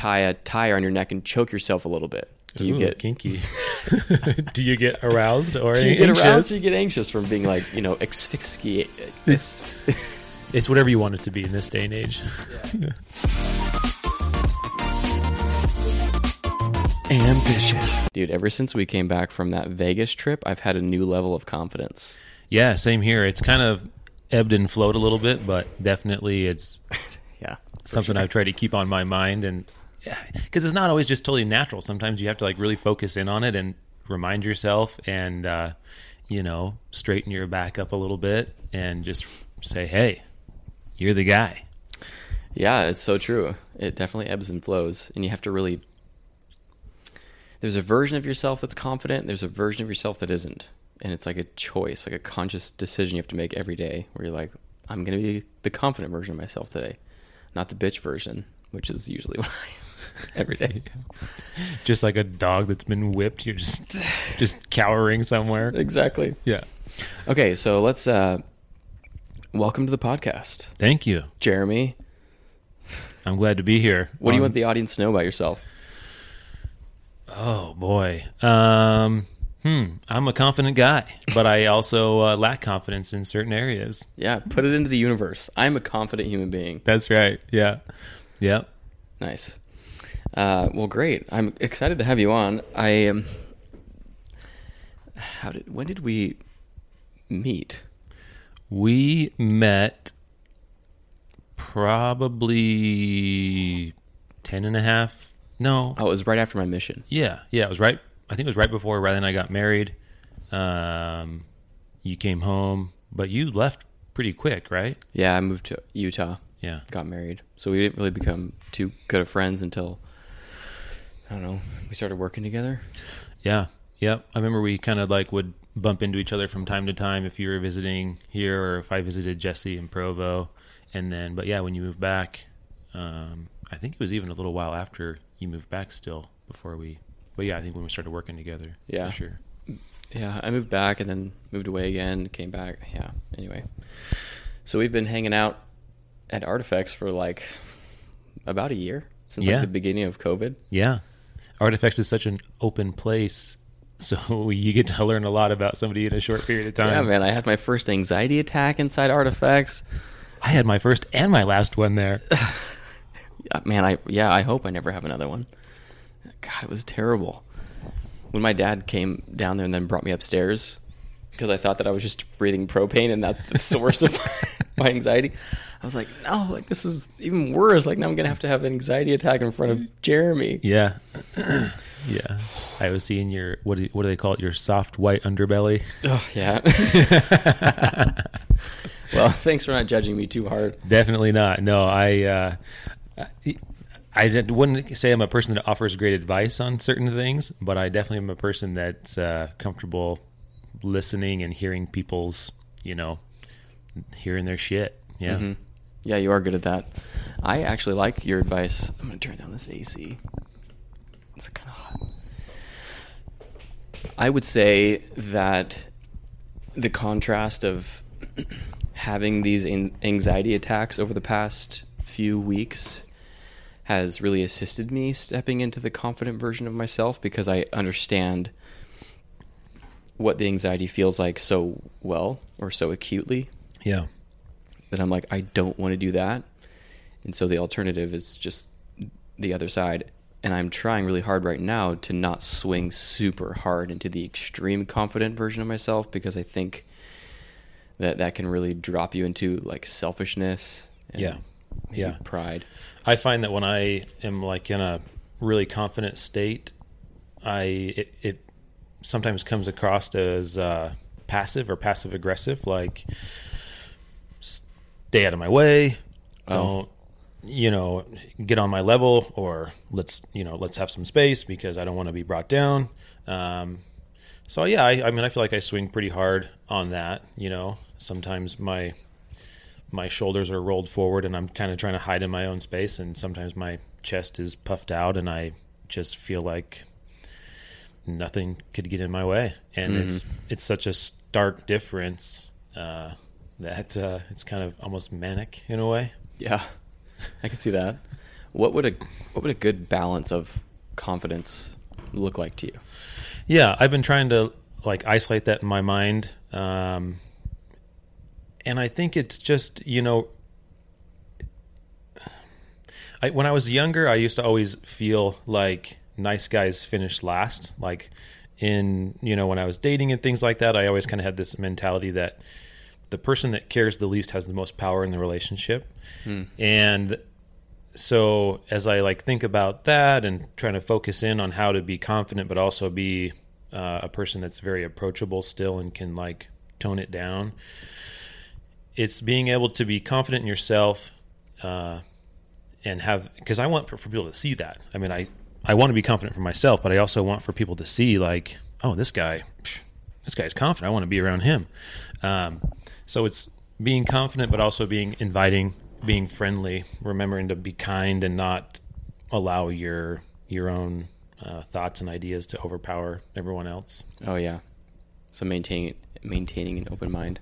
tie a tire on your neck and choke yourself a little bit. Do you Ooh, get kinky? Do you get aroused or do you get anxious? aroused or you get anxious from being like you know asphyxiate? It's whatever you want it to be in this day and age. Ambitious. Dude, ever since we came back from that Vegas trip, I've had a new level of confidence. Yeah, same here. It's kind of ebbed and flowed a little bit, but definitely it's Yeah. something I've tried to keep on my mind and because it's not always just totally natural. Sometimes you have to like really focus in on it and remind yourself and uh, you know straighten your back up a little bit and just say, "Hey, you're the guy." Yeah, it's so true. It definitely ebbs and flows, and you have to really. There's a version of yourself that's confident. There's a version of yourself that isn't, and it's like a choice, like a conscious decision you have to make every day. Where you're like, I'm gonna be the confident version of myself today, not the bitch version, which is usually what I every day. Just like a dog that's been whipped, you're just just cowering somewhere. exactly. Yeah. Okay, so let's. uh Welcome to the podcast, Thank you. Jeremy. I'm glad to be here. What do you Um, want the audience to know about yourself? Oh boy. Um, hmm. I'm a confident guy, but I also uh, lack confidence in certain areas. Yeah, put it into the universe. I'm a confident human being. That's right. Yeah. Yep. Nice. Uh, well, great. I'm excited to have you on. I am. how did? When did we meet? We met probably 10 and a half. No. Oh, it was right after my mission. Yeah. Yeah. It was right. I think it was right before Riley and I got married. Um, you came home, but you left pretty quick, right? Yeah, I moved to Utah, Yeah. got married, so we didn't really become too good of friends until I don't know. We started working together. Yeah. Yep. I remember we kind of like would bump into each other from time to time if you were visiting here or if I visited Jesse in Provo. And then, but yeah, when you moved back, um, I think it was even a little while after you moved back still before we, but yeah, I think when we started working together. Yeah. For sure. Yeah, I moved back and then moved away again. Came back. Yeah. Anyway, so we've been hanging out at Artifacts for like about a year since Yeah. like the beginning of COVID. Yeah. Artifacts is such an open place. So you get to learn a lot about somebody in a short period of time. Yeah, man. I had my first anxiety attack inside Artifacts. I had my first and my last one there. Man, I yeah, I hope I never have another one. God, it was terrible. When my dad came down there and then brought me upstairs because I thought that I was just breathing propane and that's the source of my anxiety. I was like, no, like this is even worse. Like now I'm gonna have to have an anxiety attack in front of Jeremy. Yeah. yeah. I was seeing your, what do, what do they call it? Your soft white underbelly. Oh yeah. well, thanks for not judging me too hard. Definitely not. No, I, uh, I, I wouldn't say I'm a person that offers great advice on certain things, but I definitely am a person that's uh, comfortable listening and hearing people's, you know, hearing their shit. Yeah. Mhm. Yeah, you are good at that. I actually like your advice. I'm gonna turn down this AC. It's kind of hot. I would say that the contrast of having these an- anxiety attacks over the past few weeks has really assisted me stepping into the confident version of myself because I understand what the anxiety feels like so well or so acutely Yeah. that I'm like, I don't want to do that. And so the alternative is just the other side. And I'm trying really hard right now to not swing super hard into the extreme confident version of myself because I think that that can really drop you into like selfishness and Yeah. Yeah. pride. I find that when I am like in a really confident state, I it, it sometimes comes across as uh, passive or passive aggressive, like stay out of my way, don't Oh. You know get on my level, or let's you know let's have some space because I don't want to be brought down. Um, so yeah, I, I mean I feel like I swing pretty hard on that. You know, sometimes my my shoulders are rolled forward and I'm kind of trying to hide in my own space and sometimes my chest is puffed out and I just feel like nothing could get in my way and it's it's such a stark difference uh, that uh, it's kind of almost manic in a way Yeah, I can see that. What would a what would a good balance of confidence look like to you? Yeah, I've been trying to like isolate that in my mind. Um, and I think it's just, you know, I, when I was younger, I used to always feel like nice guys finish last. Like in, you know, when I was dating and things like that, I always kind of had this mentality that the person that cares the least has the most power in the relationship. Hmm. And so as I like think about that and trying to focus in on how to be confident, but also be uh, a person that's very approachable still and can like tone it down. It's being able to be confident in yourself uh, and have because I want for, for people to see that. I mean, I I want to be confident for myself, but I also want for people to see like, oh, this guy, psh, this guy's confident. I want to be around him. Um, so it's being confident, but also being inviting, being friendly, remembering to be kind and not allow your your own uh, thoughts and ideas to overpower everyone else. Oh yeah. So maintaining maintaining an open mind.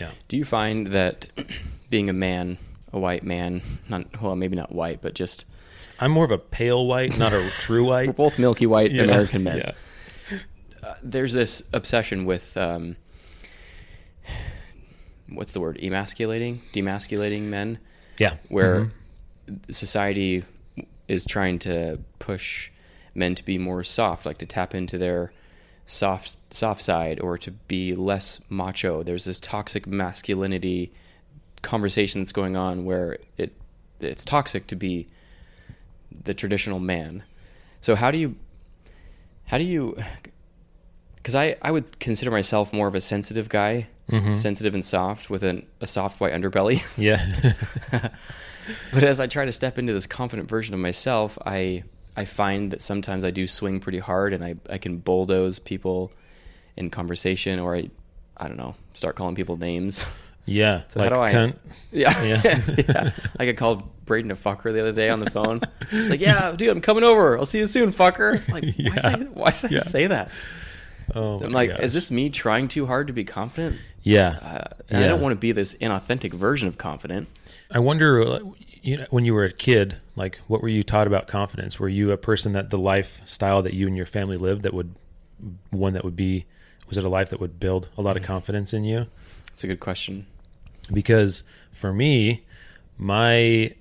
Yeah. Do you find that being a man, a white man, not well, maybe not white, but just I'm more of a pale white, not a true white. we're both milky white Yeah. American men. Yeah. Uh, there's this obsession with um, what's the word? Emasculating, demasculating men, Yeah. where Mhm. society is trying to push men to be more soft, like to tap into their soft soft side or to be less macho. There's this toxic masculinity conversation that's going on where it it's toxic to be the traditional man. So how do you how do you because I, I would consider myself more of a sensitive guy, Mhm. sensitive and soft with an, a soft white underbelly. Yeah. but as I try to step into this confident version of myself, I I find that sometimes I do swing pretty hard and I, I can bulldoze people in conversation or I I don't know, start calling people names. yeah. So like how do I cunt. Yeah. Yeah. yeah. Like I called Braden a fucker the other day on the phone. It's like, yeah, dude, I'm coming over. I'll see you soon, fucker. Like, why, Yeah. did I, why did Yeah. I say that? Oh, I'm like, gosh. is this me trying too hard to be confident? Yeah. Uh, and I don't want to be this inauthentic version of confident. I wonder, uh, you know, when you were a kid, like, what were you taught about confidence? Were you a person that the lifestyle that you and your family lived that would, one that would be, was it a life that would build a lot of confidence in you? It's a good question. Because for me, my,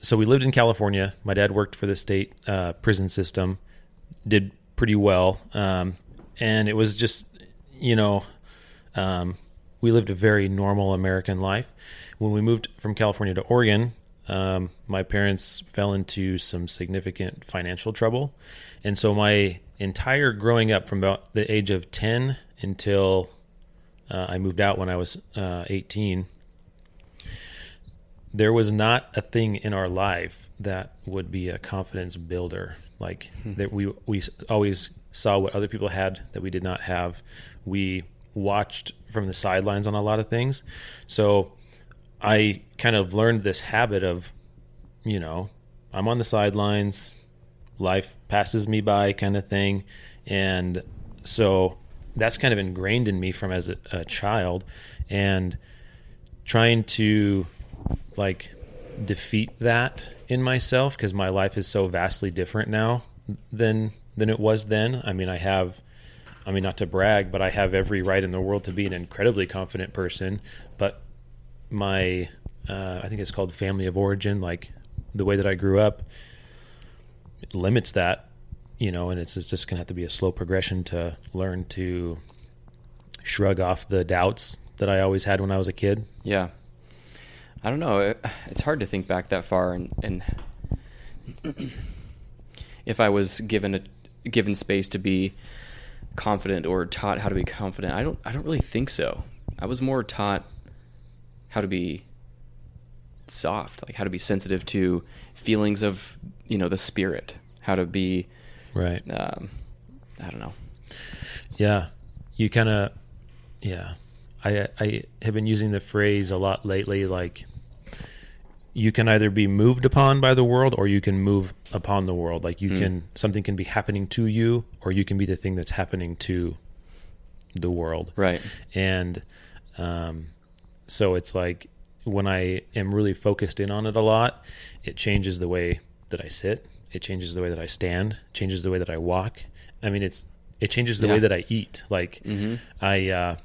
so we lived in California. My dad worked for the state uh, prison system, did pretty well. Um, and it was just, you know, um, we lived a very normal American life. When we moved from California to Oregon, um, my parents fell into some significant financial trouble. And so my entire growing up from about the age of 10 until uh, I moved out when I was uh, 18, there was not a thing in our life that would be a confidence builder. Like that we we always saw what other people had that we did not have. We watched from the sidelines on a lot of things. So I kind of learned this habit of, you know, I'm on the sidelines, life passes me by kind of thing. And so that's kind of ingrained in me from as a, a child and trying to like defeat that in myself because my life is so vastly different now than than it was then. I mean, I have I mean not to brag, but I have every right in the world to be an incredibly confident person, but my uh, I think it's called family of origin, like the way that I grew up limits that, you know, and it's, it's just gonna have to be a slow progression to learn to shrug off the doubts that I always had when I was a kid. Yeah. I don't know. It, it's hard to think back that far, and, and if I was given a given space to be confident or taught how to be confident, I don't. I don't really think so. I was more taught how to be soft, like how to be sensitive to feelings of you know the spirit, how to be. Right. Um, I don't know. Yeah, you kind of, yeah. I I have been using the phrase a lot lately. Like, you can either be moved upon by the world, or you can move upon the world. Like, you Mm. can something can be happening to you, or you can be the thing that's happening to the world. Right. And um, so it's like when I am really focused in on it a lot, it changes the way that I sit. It changes the way that I stand. Changes the way that I walk. I mean, it's it changes the Yeah. way that I eat. Like hmm I, uh,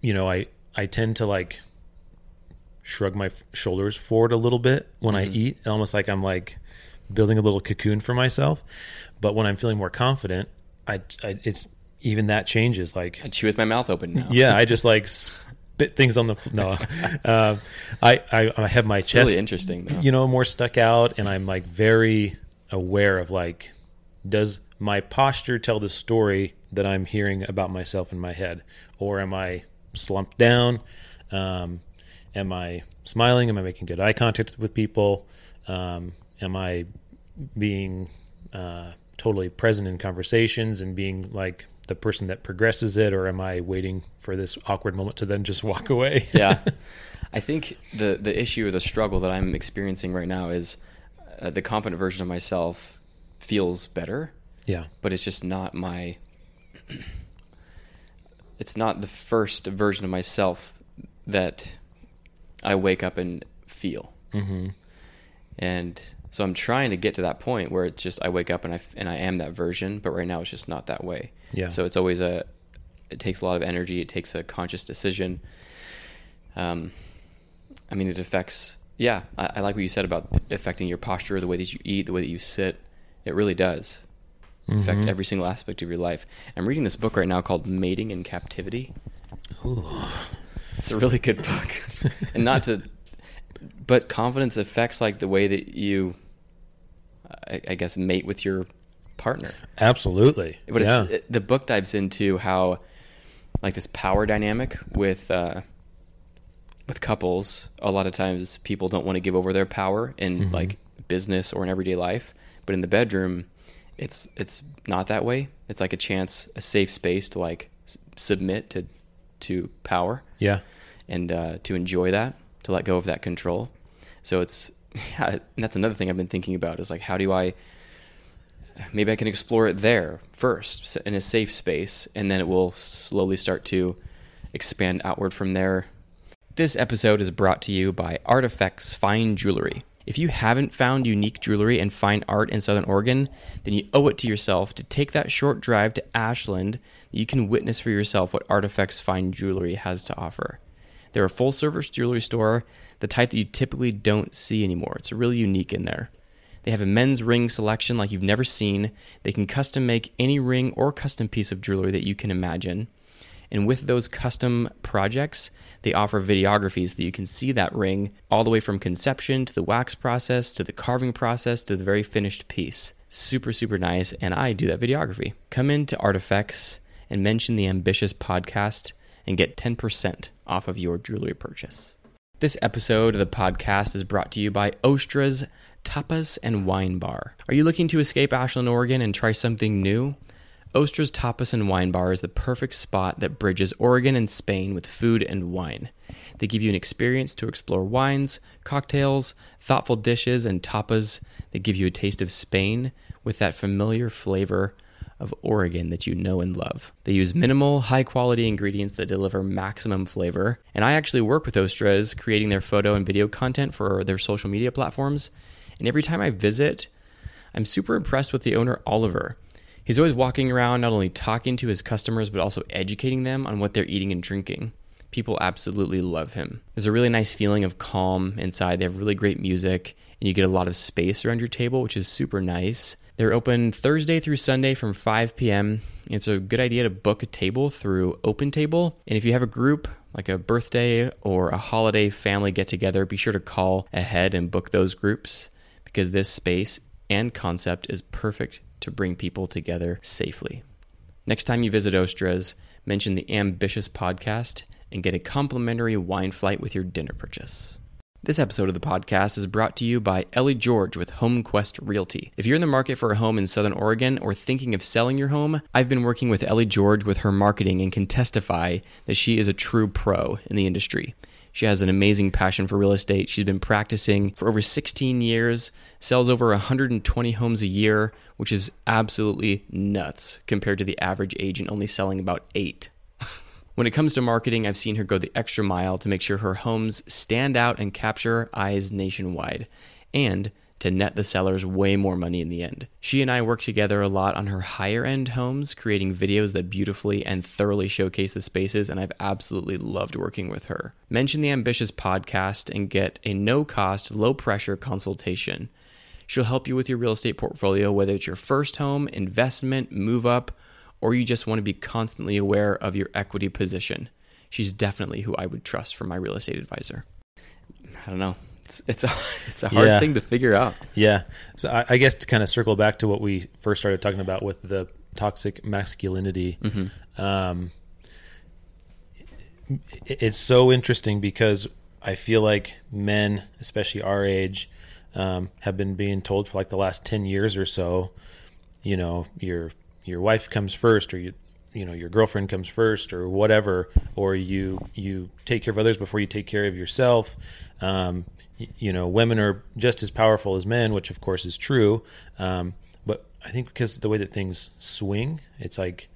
you know, I I tend to like shrug my f- shoulders forward a little bit when I Mhm. eat, almost like I'm like building a little cocoon for myself. But when I'm feeling more confident, I, I it's even that changes. Like I chew with my mouth open now. yeah, I just like spit things on the no. uh, I, I I have my it's chest really interesting though. you know more stuck out and i'm like very aware of like does my posture tell the story that i'm hearing about myself in my head or am i slumped down um, am i smiling am i making good eye contact with people um, am i being uh, totally present in conversations and being like the person that progresses it or am i waiting for this awkward moment to then just walk away yeah. I think the the issue or the struggle that I'm experiencing right now is uh, the confident version of myself feels better, yeah but it's just not my. it's not the first version of myself that I wake up and feel, mm-hmm. and so I'm trying to get to that point where it's just I wake up and I and I am that version, but right now it's just not that way. Yeah. So it's always a. It takes a lot of energy. It takes a conscious decision. Um, I mean, it affects. Yeah, I, I like what you said about affecting your posture, the way that you eat, the way that you sit. It really does affect Mhm. every single aspect of your life. I'm reading this book right now called Mating in Captivity. Ooh. It's a really good book, and not to, but confidence affects like the way that you, I, I guess, mate with your partner. Absolutely. But yeah. it's it, the book dives into how, like this power dynamic with uh, with couples. A lot of times, people don't want to give over their power in Mhm. like business or in everyday life, but in the bedroom, it's it's not that way. It's like a chance, a safe space to like s- submit to to power yeah. and uh, to enjoy that, to let go of that control. So it's yeah, and that's another thing I've been thinking about is like how do I maybe I can explore it there first in a safe space, and then it will slowly start to expand outward from there. This episode is brought to you by Artifacts Fine Jewelry. If you haven't found unique jewelry and fine art in Southern Oregon, then you owe it to yourself to take that short drive to Ashland you can witness for yourself what Artifacts Fine Jewelry has to offer. They're a full service jewelry store, the type that you typically don't see anymore. It's really unique in there. They have a men's ring selection like you've never seen. They can custom make any ring or custom piece of jewelry that you can imagine. And with those custom projects, they offer videographies that you can see that ring all the way from conception to the wax process to the carving process to the very finished piece. Super, super nice. And I do that videography. Come into Artifacts and mention the Ambitious podcast and get 10% off of your jewelry purchase. This episode of the podcast is brought to you by Ostra's Tapas and Wine Bar. Are you looking to escape Ashland, Oregon and try something new? Ostra's Tapas and Wine Bar is the perfect spot that bridges Oregon and Spain with food and wine. They give you an experience to explore wines, cocktails, thoughtful dishes, and tapas that give you a taste of Spain with that familiar flavor of Oregon that you know and love. They use minimal, high quality ingredients that deliver maximum flavor. And I actually work with Ostras creating their photo and video content for their social media platforms. And every time I visit, I'm super impressed with the owner, Oliver. He's always walking around, not only talking to his customers, but also educating them on what they're eating and drinking. People absolutely love him. There's a really nice feeling of calm inside. They have really great music, and you get a lot of space around your table, which is super nice. They're open Thursday through Sunday from 5 p.m. It's a good idea to book a table through Open Table. And if you have a group, like a birthday or a holiday family get together, be sure to call ahead and book those groups because this space and concept is perfect to bring people together safely. Next time you visit Ostras, mention the Ambitious Podcast and get a complimentary wine flight with your dinner purchase. This episode of the podcast is brought to you by Ellie George with HomeQuest Realty. If you're in the market for a home in Southern Oregon or thinking of selling your home, I've been working with Ellie George with her marketing and can testify that she is a true pro in the industry. She has an amazing passion for real estate. She's been practicing for over 16 years, sells over 120 homes a year, which is absolutely nuts compared to the average agent only selling about eight. When it comes to marketing, I've seen her go the extra mile to make sure her homes stand out and capture eyes nationwide, and to net the sellers way more money in the end. She and I work together a lot on her higher end homes, creating videos that beautifully and thoroughly showcase the spaces, and I've absolutely loved working with her. Mention the Ambitious podcast and get a no cost, low pressure consultation. She'll help you with your real estate portfolio, whether it's your first home, investment, move up, or you just want to be constantly aware of your equity position. She's definitely who I would trust for my real estate advisor. I don't know. It's it's a it's a hard Yeah. thing to figure out. Yeah. So I, I guess to kind of circle back to what we first started talking about with the toxic masculinity, um, it- it's so interesting because I feel like men, especially our age, um, have been being told for like the last ten years or so, you know, your your wife comes first, or you you know your girlfriend comes first, or whatever, or you you take care of others before you take care of yourself. Um, y- you know, women are just as powerful as men, which of course is true. Um, but I think because the way that things swing, it's like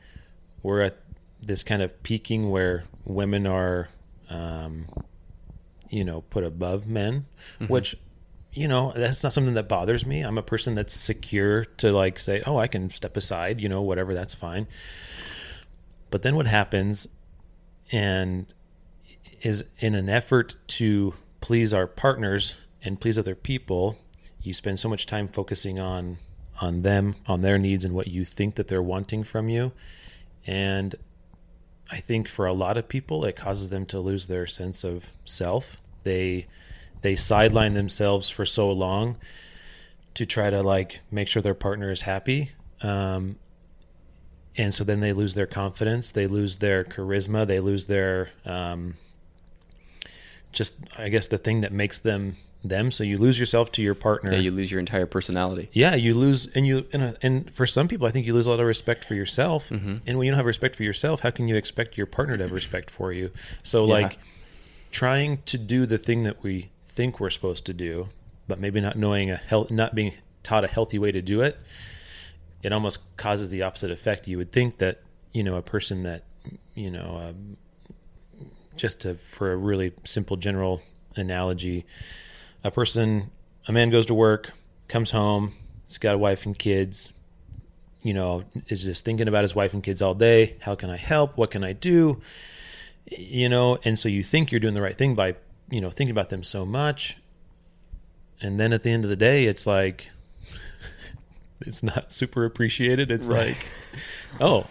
we're at this kind of peaking where women are, um, you know, put above men, which, you know, that's not something that bothers me. I'm a person that's secure to like say, oh, I can step aside, you know, whatever, that's fine. But then what happens, and is in an effort to please our partners and please other people, you spend so much time focusing on on them, on their needs and what you think that they're wanting from you. And I think for a lot of people it causes them to lose their sense of self. They they sideline themselves for so long to try to like make sure their partner is happy. Um, and so then they lose their confidence, they lose their charisma, they lose their um, just I guess the thing that makes them them. So you lose yourself to your partner. Yeah, you lose your entire personality. Yeah, you lose, and you and, uh, and for some people, I think you lose a lot of respect for yourself. And when you don't have respect for yourself, how can you expect your partner to have respect for you? So, Yeah. like, trying to do the thing that we think we're supposed to do, but maybe not knowing a health, not being taught a healthy way to do it, it almost causes the opposite effect. You would think that you know a person that you know, um, just to for a really simple general analogy, a person, a man goes to work, comes home, he's got a wife and kids, you know, is just thinking about his wife and kids all day. How can I help? What can I do? You know, and so you think you're doing the right thing by, you know, thinking about them so much. And then at the end of the day, it's like, it's not super appreciated. It's Right. like, oh,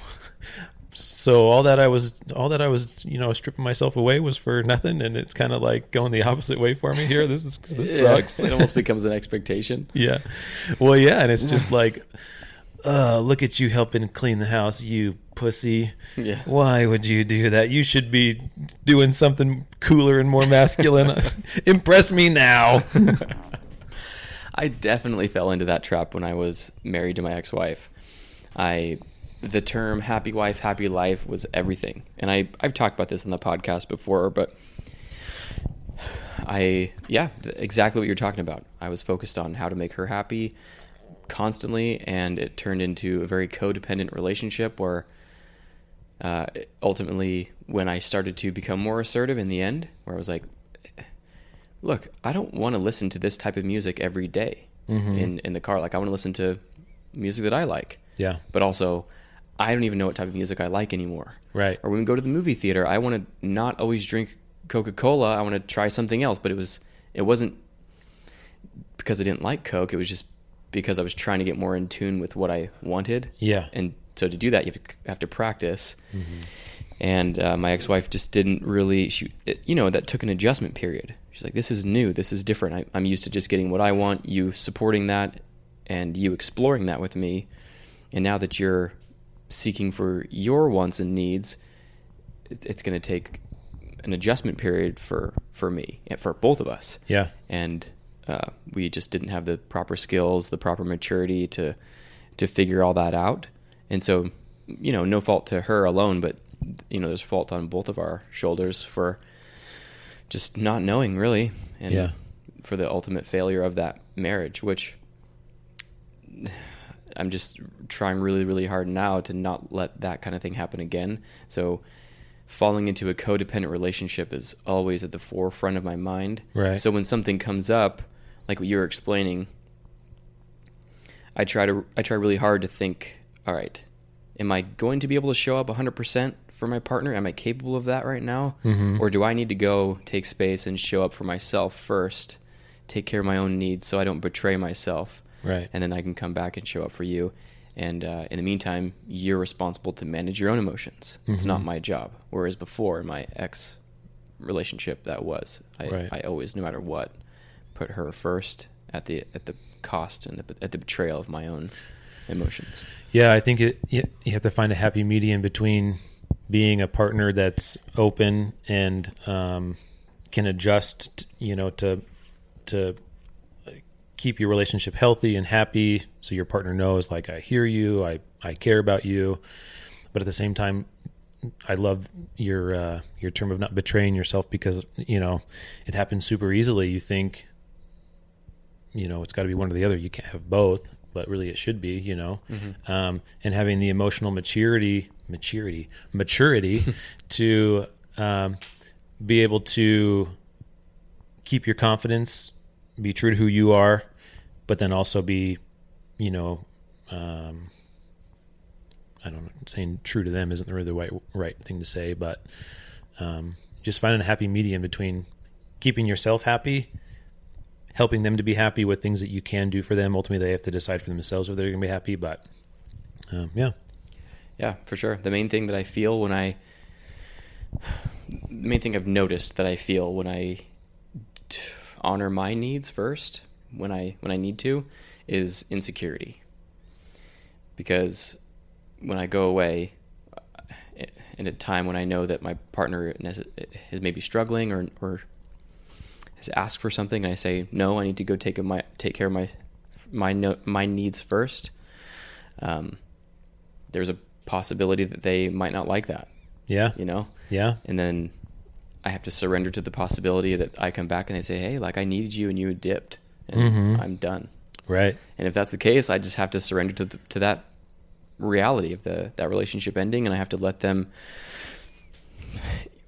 so all that I was, all that I was, you know, stripping myself away was for nothing, and it's kind of like going the opposite way for me here. This is this Yeah, sucks. it almost becomes an expectation. yeah, well, yeah, and it's just like, uh, look at you helping clean the house, you pussy. Yeah. Why would you do that? You should be doing something cooler and more masculine. Impress me now. I definitely fell into that trap when I was married to my ex-wife. I the term happy wife, happy life was everything. And I I've talked about this on the podcast before, but I yeah, exactly what you're talking about. I was focused on how to make her happy constantly and it turned into a very codependent relationship where uh, ultimately when I started to become more assertive in the end, where I was like, look, I don't want to listen to this type of music every day in, in the car. Like I want to listen to music that I like. Yeah. But also, I don't even know what type of music I like anymore. Right. Or when we go to the movie theater, I want to not always drink Coca Cola. I want to try something else. But it was, it wasn't because I didn't like Coke. It was just because I was trying to get more in tune with what I wanted. Yeah. And so to do that, you have to, have to practice. And uh, my ex-wife just didn't really. She, it, you know, that took an adjustment period. She's like, "This is new. This is different. I, I'm used to just getting what I want. You supporting that, and you exploring that with me. And now that you're seeking for your wants and needs, it, it's going to take an adjustment period for for me and for both of us Yeah. and uh, we just didn't have the proper skills, the proper maturity to to figure all that out. And so, you know, no fault to her alone, but you know, there's fault on both of our shoulders for just not knowing really, and Yeah. for the ultimate failure of that marriage, which I'm just trying really, really hard now to not let that kind of thing happen again. So, falling into a codependent relationship is always at the forefront of my mind. Right. So when something comes up, like what you were explaining, I try to I try really hard to think, all right, am I going to be able to show up 100% for my partner? Am I capable of that right now? Mhm. Or do I need to go take space and show up for myself first, take care of my own needs so I don't betray myself? Right. And then I can come back and show up for you. And uh, in the meantime, you're responsible to manage your own emotions. It's not Mhm. my job. Whereas before, in my ex relationship, that was. I, Right. I always, no matter what, put her first at the at the cost and the, at the betrayal of my own emotions. Yeah, I think it, you have to find a happy medium between being a partner that's open and um, can adjust, you know, to to keep your relationship healthy and happy, so your partner knows, like, I hear you, I I care about you, but at the same time, I love your uh, your term of not betraying yourself because you know it happens super easily. You think, you know, it's got to be one or the other. You can't have both, but really it should be. You know, Mhm. um, and having the emotional maturity, maturity, maturity to um, be able to keep your confidence, be true to who you are, but then also be, you know. Um, I don't know, saying true to them isn't really the right right thing to say, but um, just finding a happy medium between keeping yourself happy, helping them to be happy with things that you can do for them. Ultimately, they have to decide for themselves if they're going to be happy. But um, yeah, Yeah, for sure. The main thing that I feel when I, the main thing I've noticed that I feel when I honor my needs first, when I when I need to, is insecurity. Because when I go away, uh, in a time when I know that my partner is maybe struggling or or asked for something, and I say no, I need to go take a, my take care of my my no, my needs first. Um, there's a possibility that they might not like that, yeah, you know? yeah, And then I have to surrender to the possibility that I come back and they say, hey, like I needed you and you dipped and Mhm. I'm done. right, And if that's the case, I just have to surrender to, the, to that reality of the that relationship ending and I have to let them.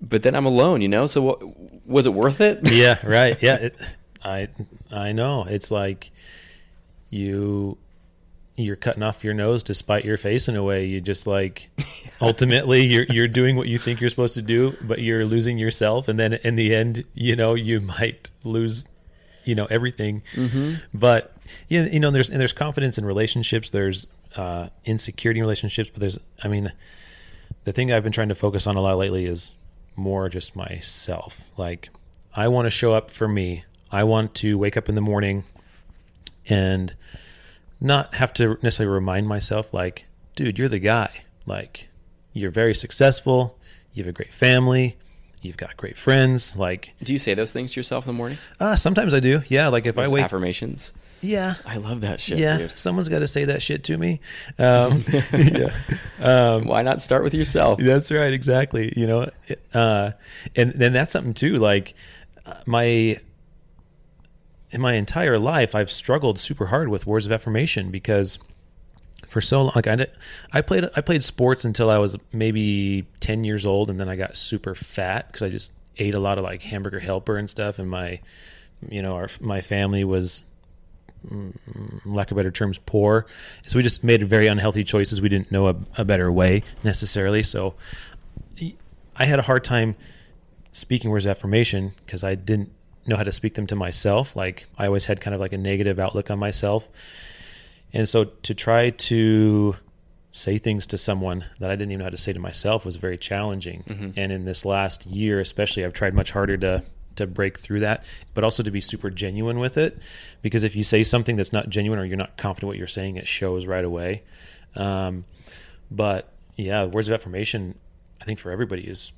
But then I'm alone, you know? So what, was it worth it? yeah, right, yeah. It, I I know it's like you you're cutting off your nose to spite your face in a way. You just like ultimately you're you're doing what you think you're supposed to do, but you're losing yourself, and then in the end, you know, you might lose, you know, everything. Mhm. But yeah, you know, there's and there's confidence in relationships. There's uh, insecurity in relationships, but there's, I mean, the thing I've been trying to focus on a lot lately is more just myself. Like, I want to show up for me. I want to wake up in the morning and not have to necessarily remind myself, like, dude, you're the guy. Like, you're very successful. You have a great family. You've got great friends. Like, Do you say those things to yourself in the morning? uh, sometimes I do. Yeah. Like, if Those I wake affirmations. Yeah. I love that shit, yeah. dude. Someone's got to say that shit to me. Um, yeah. Um, Why not start with yourself? That's right, exactly. You know, uh, and then that's something too. Like uh, my in my entire life, I've struggled super hard with words of affirmation because for so long, like I, did- I played I played sports until I was maybe ten years old, and then I got super fat because I just ate a lot of like hamburger helper and stuff, and my you know our my family was lack of better terms, poor. So we just made very unhealthy choices. We didn't know a, a better way necessarily. So I had a hard time speaking words of affirmation because I didn't know how to speak them to myself. Like I always had kind of like a negative outlook on myself. And so to try to say things to someone that I didn't even know how to say to myself was very challenging. Mhm. And in this last year, especially, I've tried much harder to to break through that, but also to be super genuine with it. Because if you say something that's not genuine or you're not confident what you're saying, it shows right away. Um, but yeah, words of affirmation, I think for everybody is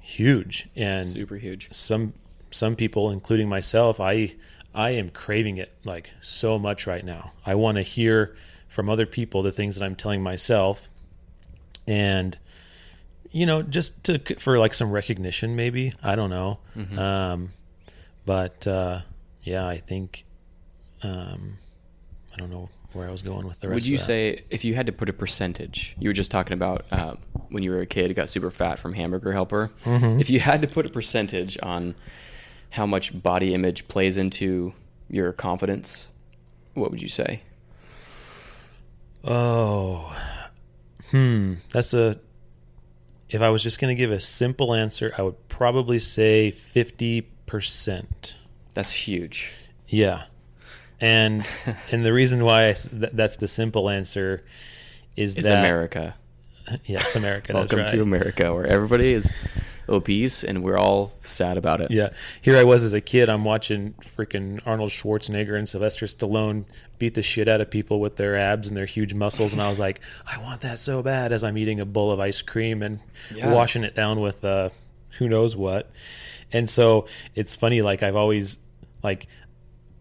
huge and Super huge. some some people including myself i i am craving it like so much right now i want to hear from other people the things that i'm telling myself and you know just to for like some recognition maybe i don't know Mhm. um but uh yeah i think um i don't know where i was going with the rest Would you say if you had to put a percentage? You were just talking about uh, when you were a kid, got super fat from hamburger helper. Mhm. If you had to put a percentage on how much body image plays into your confidence, what would you say? Oh, hmm. That's a. If I was just going to give a simple answer, I would probably say fifty percent. That's huge. Yeah, and and the reason why I th- that's the simple answer is It's that America. Yeah, it's America. Welcome right. to America, where everybody is obese and we're all sad about it. Yeah, here I was as a kid. I'm watching freaking Arnold Schwarzenegger and Sylvester Stallone beat the shit out of people with their abs and their huge muscles, and I was like, I want that so bad. As I'm eating a bowl of ice cream and Yeah. washing it down with uh, who knows what, and so it's funny. Like I've always like,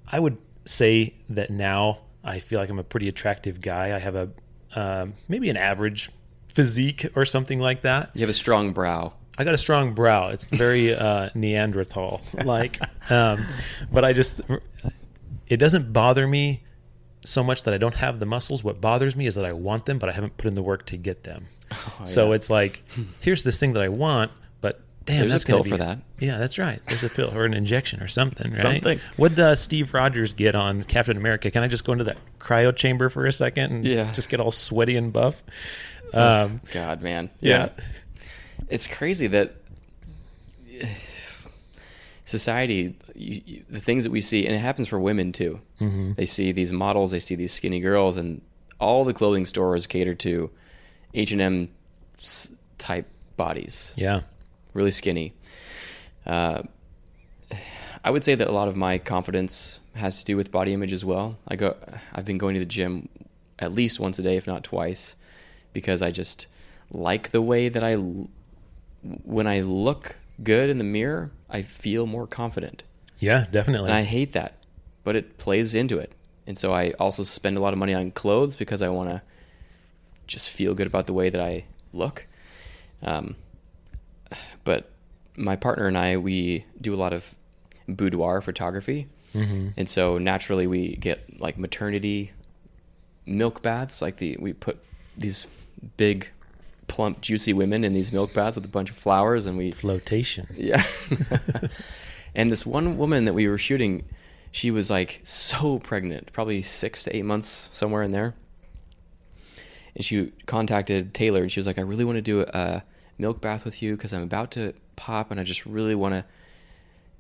I would say that now I feel like I'm a pretty attractive guy. I have a um, maybe an average physique or something like that. You have a strong brow. I got a strong brow. It's very uh, Neanderthal like, um, but I just it doesn't bother me so much that I don't have the muscles. What bothers me is that I want them, but I haven't put in the work to get them. so yeah. it's like here's this thing that I want, but damn, There's a that's gonna pill be- for that. Yeah, that's right. There's a pill or an injection or something. Right? Something. What does Steve Rogers get on Captain America? Can I just go into that cryo chamber for a second and Yeah. just get all sweaty and buff? Um, God, man. yeah. It's crazy that society, you, you, the things that we see, and it happens for women too. Mm-hmm. They see these models, they see these skinny girls, and all the clothing stores cater to H and M type bodies, Yeah. really skinny. Uh, I would say that a lot of my confidence has to do with body image as well. I go, I've been going to the gym at least once a day, if not twice, because I just like the way that I, when I look good in the mirror, I feel more confident. Yeah, definitely. And I hate that, but it plays into it. And so I also spend a lot of money on clothes because I want to just feel good about the way that I look. Um, but my partner and I, we do a lot of boudoir photography. Mhm. And so naturally we get like maternity milk baths. Like the, we put these big, plump, juicy women in these milk baths with a bunch of flowers and we Flotation. yeah. and this one woman that we were shooting, she was like so pregnant, probably six to eight months, somewhere in there. And she contacted Taylor and she was like, I really want to do a milk bath with you because I'm about to pop and I just really want to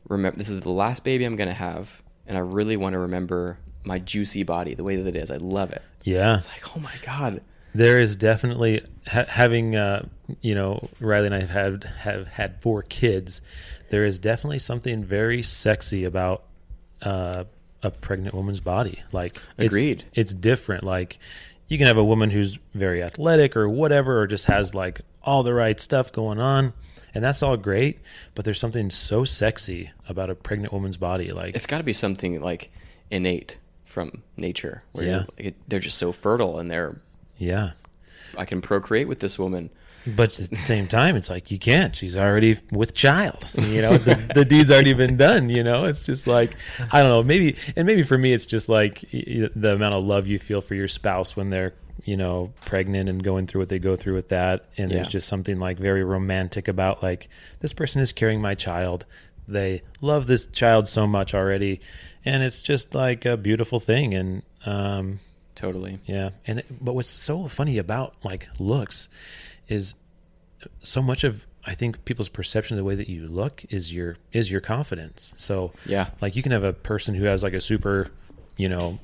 remember this is the last baby I'm going to have. And I really want to remember my juicy body the way that it is. I love it. Yeah. It's like, oh my God. there is definitely ha- having uh, you know Riley and I have had have had four kids. There is definitely something very sexy about uh, a pregnant woman's body. Like it's- Agreed. it's, different. Like you can have a woman who's very athletic or whatever, or just has like all the right stuff going on, and that's all great. But there's something so sexy about a pregnant woman's body. Like It's got to be something like innate from nature where Yeah. like, they're just so fertile and they're yeah. I can procreate with this woman. But at the same time, it's like you can't. She's already with child. You know, the, the deed's already been done. You know, it's just like I don't know. Maybe and maybe for me, it's just like the amount of love you feel for your spouse when they're you know pregnant and going through what they go through with that. And there's just something like very romantic about like this person is carrying my child. They love this child so much already, and it's just like a beautiful thing. And um, Totally. yeah, and but what's so funny about like looks is so much of I think people's perception of the way that you look is your is your confidence. So Yeah. like you can have a person who has like a super, you know,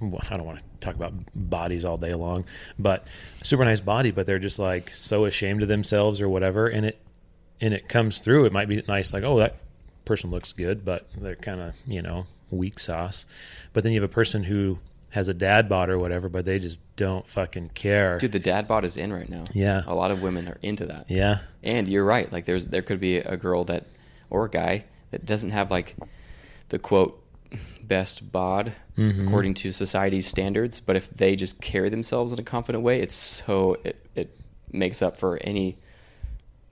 I don't want to talk about bodies all day long, but super nice body, but they're just like so ashamed of themselves or whatever, and it and it comes through. It might be nice, like oh that person looks good, but they're kind of you know weak sauce. But then you have a person who has a dad bod or whatever, but they just don't fucking care. Dude, the dad bod is in right now. Yeah. A lot of women are into that. Yeah, And you're right. Like there's there could be a girl that or a guy that doesn't have like the quote best bod Mhm. according to society's standards, but if they just carry themselves in a confident way, it's so it it makes up for any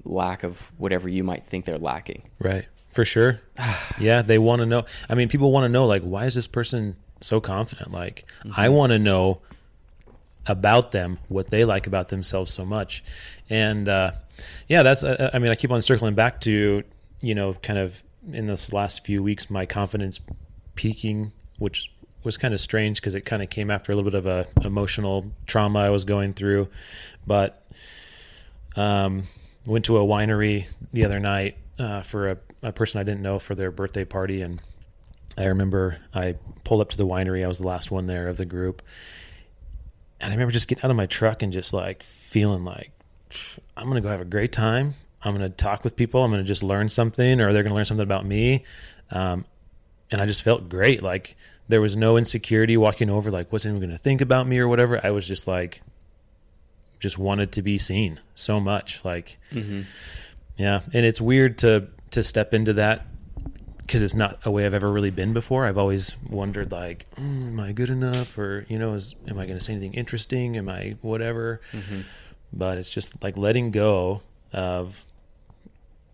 lack of whatever you might think they're lacking. Right. For sure. yeah, they want to know. I mean, people want to know like why is this person so confident? Like I want to know about them, what they like about themselves so much. And uh yeah, that's uh, I mean, I keep on circling back to, you know, kind of in this last few weeks my confidence peaking, which was kind of strange because it kind of came after a little bit of a emotional trauma I was going through. But um, went to a winery the other night uh, for a, a person I didn't know for their birthday party, and I remember I pulled up to the winery. I was the last one there of the group, and I remember just getting out of my truck and just like feeling like I'm gonna go have a great time. I'm gonna talk with people. I'm gonna just learn something, or they're gonna learn something about me. Um, and I just felt great. Like there was no insecurity walking over, like what's anyone gonna think about me or whatever. I was just like, just wanted to be seen so much. Like, Mm-hmm. yeah, and it's weird to to step into that because it's not a way I've ever really been before. I've always wondered, like, mm, am I good enough, or you know, is am I going to say anything interesting? Am I whatever? Mm-hmm. But it's just like letting go of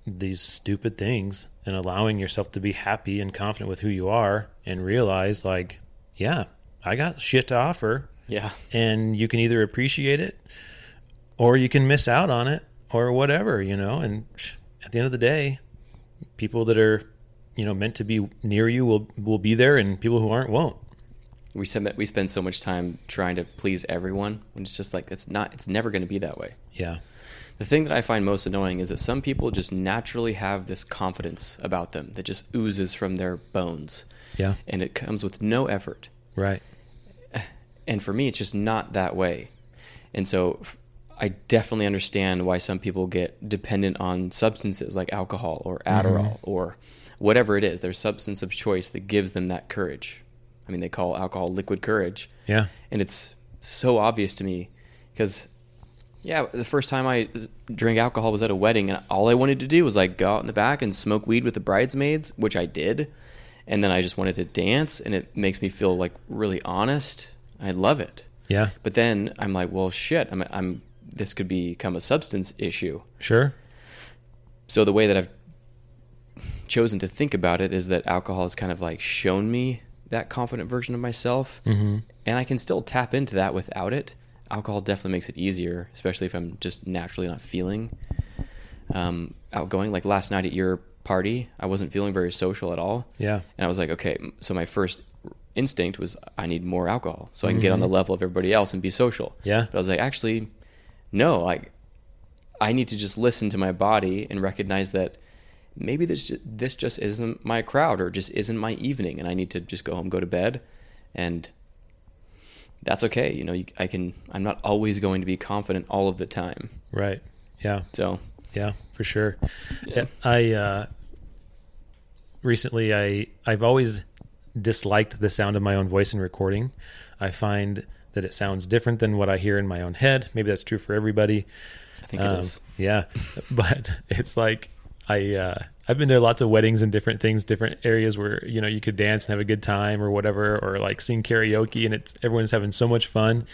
these stupid things and allowing yourself to be happy and confident with who you are, and realize, like, yeah, I got shit to offer, Yeah. and you can either appreciate it or you can miss out on it or whatever, you know. And at the end of the day, people that are, you know, meant to be near you will will be there, and people who aren't won't. We spend we spend so much time trying to please everyone, and it's just like it's not. It's never going to be that way. Yeah, The thing that I find most annoying is that some people just naturally have this confidence about them that just oozes from their bones, yeah, and it comes with no effort. right, And for me, it's just not that way. And so I definitely understand why some people get dependent on substances like alcohol or Adderall mm-hmm. or whatever it is, their substance of choice that gives them that courage. I mean, they call alcohol liquid courage. yeah, And it's so obvious to me because, yeah, the first time I drank alcohol was at a wedding, and all I wanted to do was like go out in the back and smoke weed with the bridesmaids, which I did. And then I just wanted to dance, and it makes me feel like really honest. I love it. yeah, But then I'm like, well, shit, I'm, I'm this could become a substance issue. sure, So the way that I've chosen to think about it is that alcohol has kind of like shown me that confident version of myself, mm-hmm. and I can still tap into that without it. Alcohol definitely makes it easier, especially if I'm just naturally not feeling um, outgoing. Like last night at your party, I wasn't feeling very social at all. yeah, And I was like, okay, so my first instinct was I need more alcohol so I can get on the level of everybody else and be social. Yeah. But I was like, actually, no, like I need to just listen to my body and recognize that maybe this ju- this just isn't my crowd or just isn't my evening and I need to just go home, go to bed and that's okay. You know, you, I can I'm not always going to be confident all of the time. right, yeah. So, Yeah, for sure. Yeah. I uh, recently I I've always disliked the sound of my own voice in recording. I find that it sounds different than what I hear in my own head. Maybe that's true for everybody. I think Um, it is. Yeah, but it's like I uh, I've been to lots of weddings and different things, different areas where you know you could dance and have a good time or whatever, or like sing karaoke and it's everyone's having so much fun.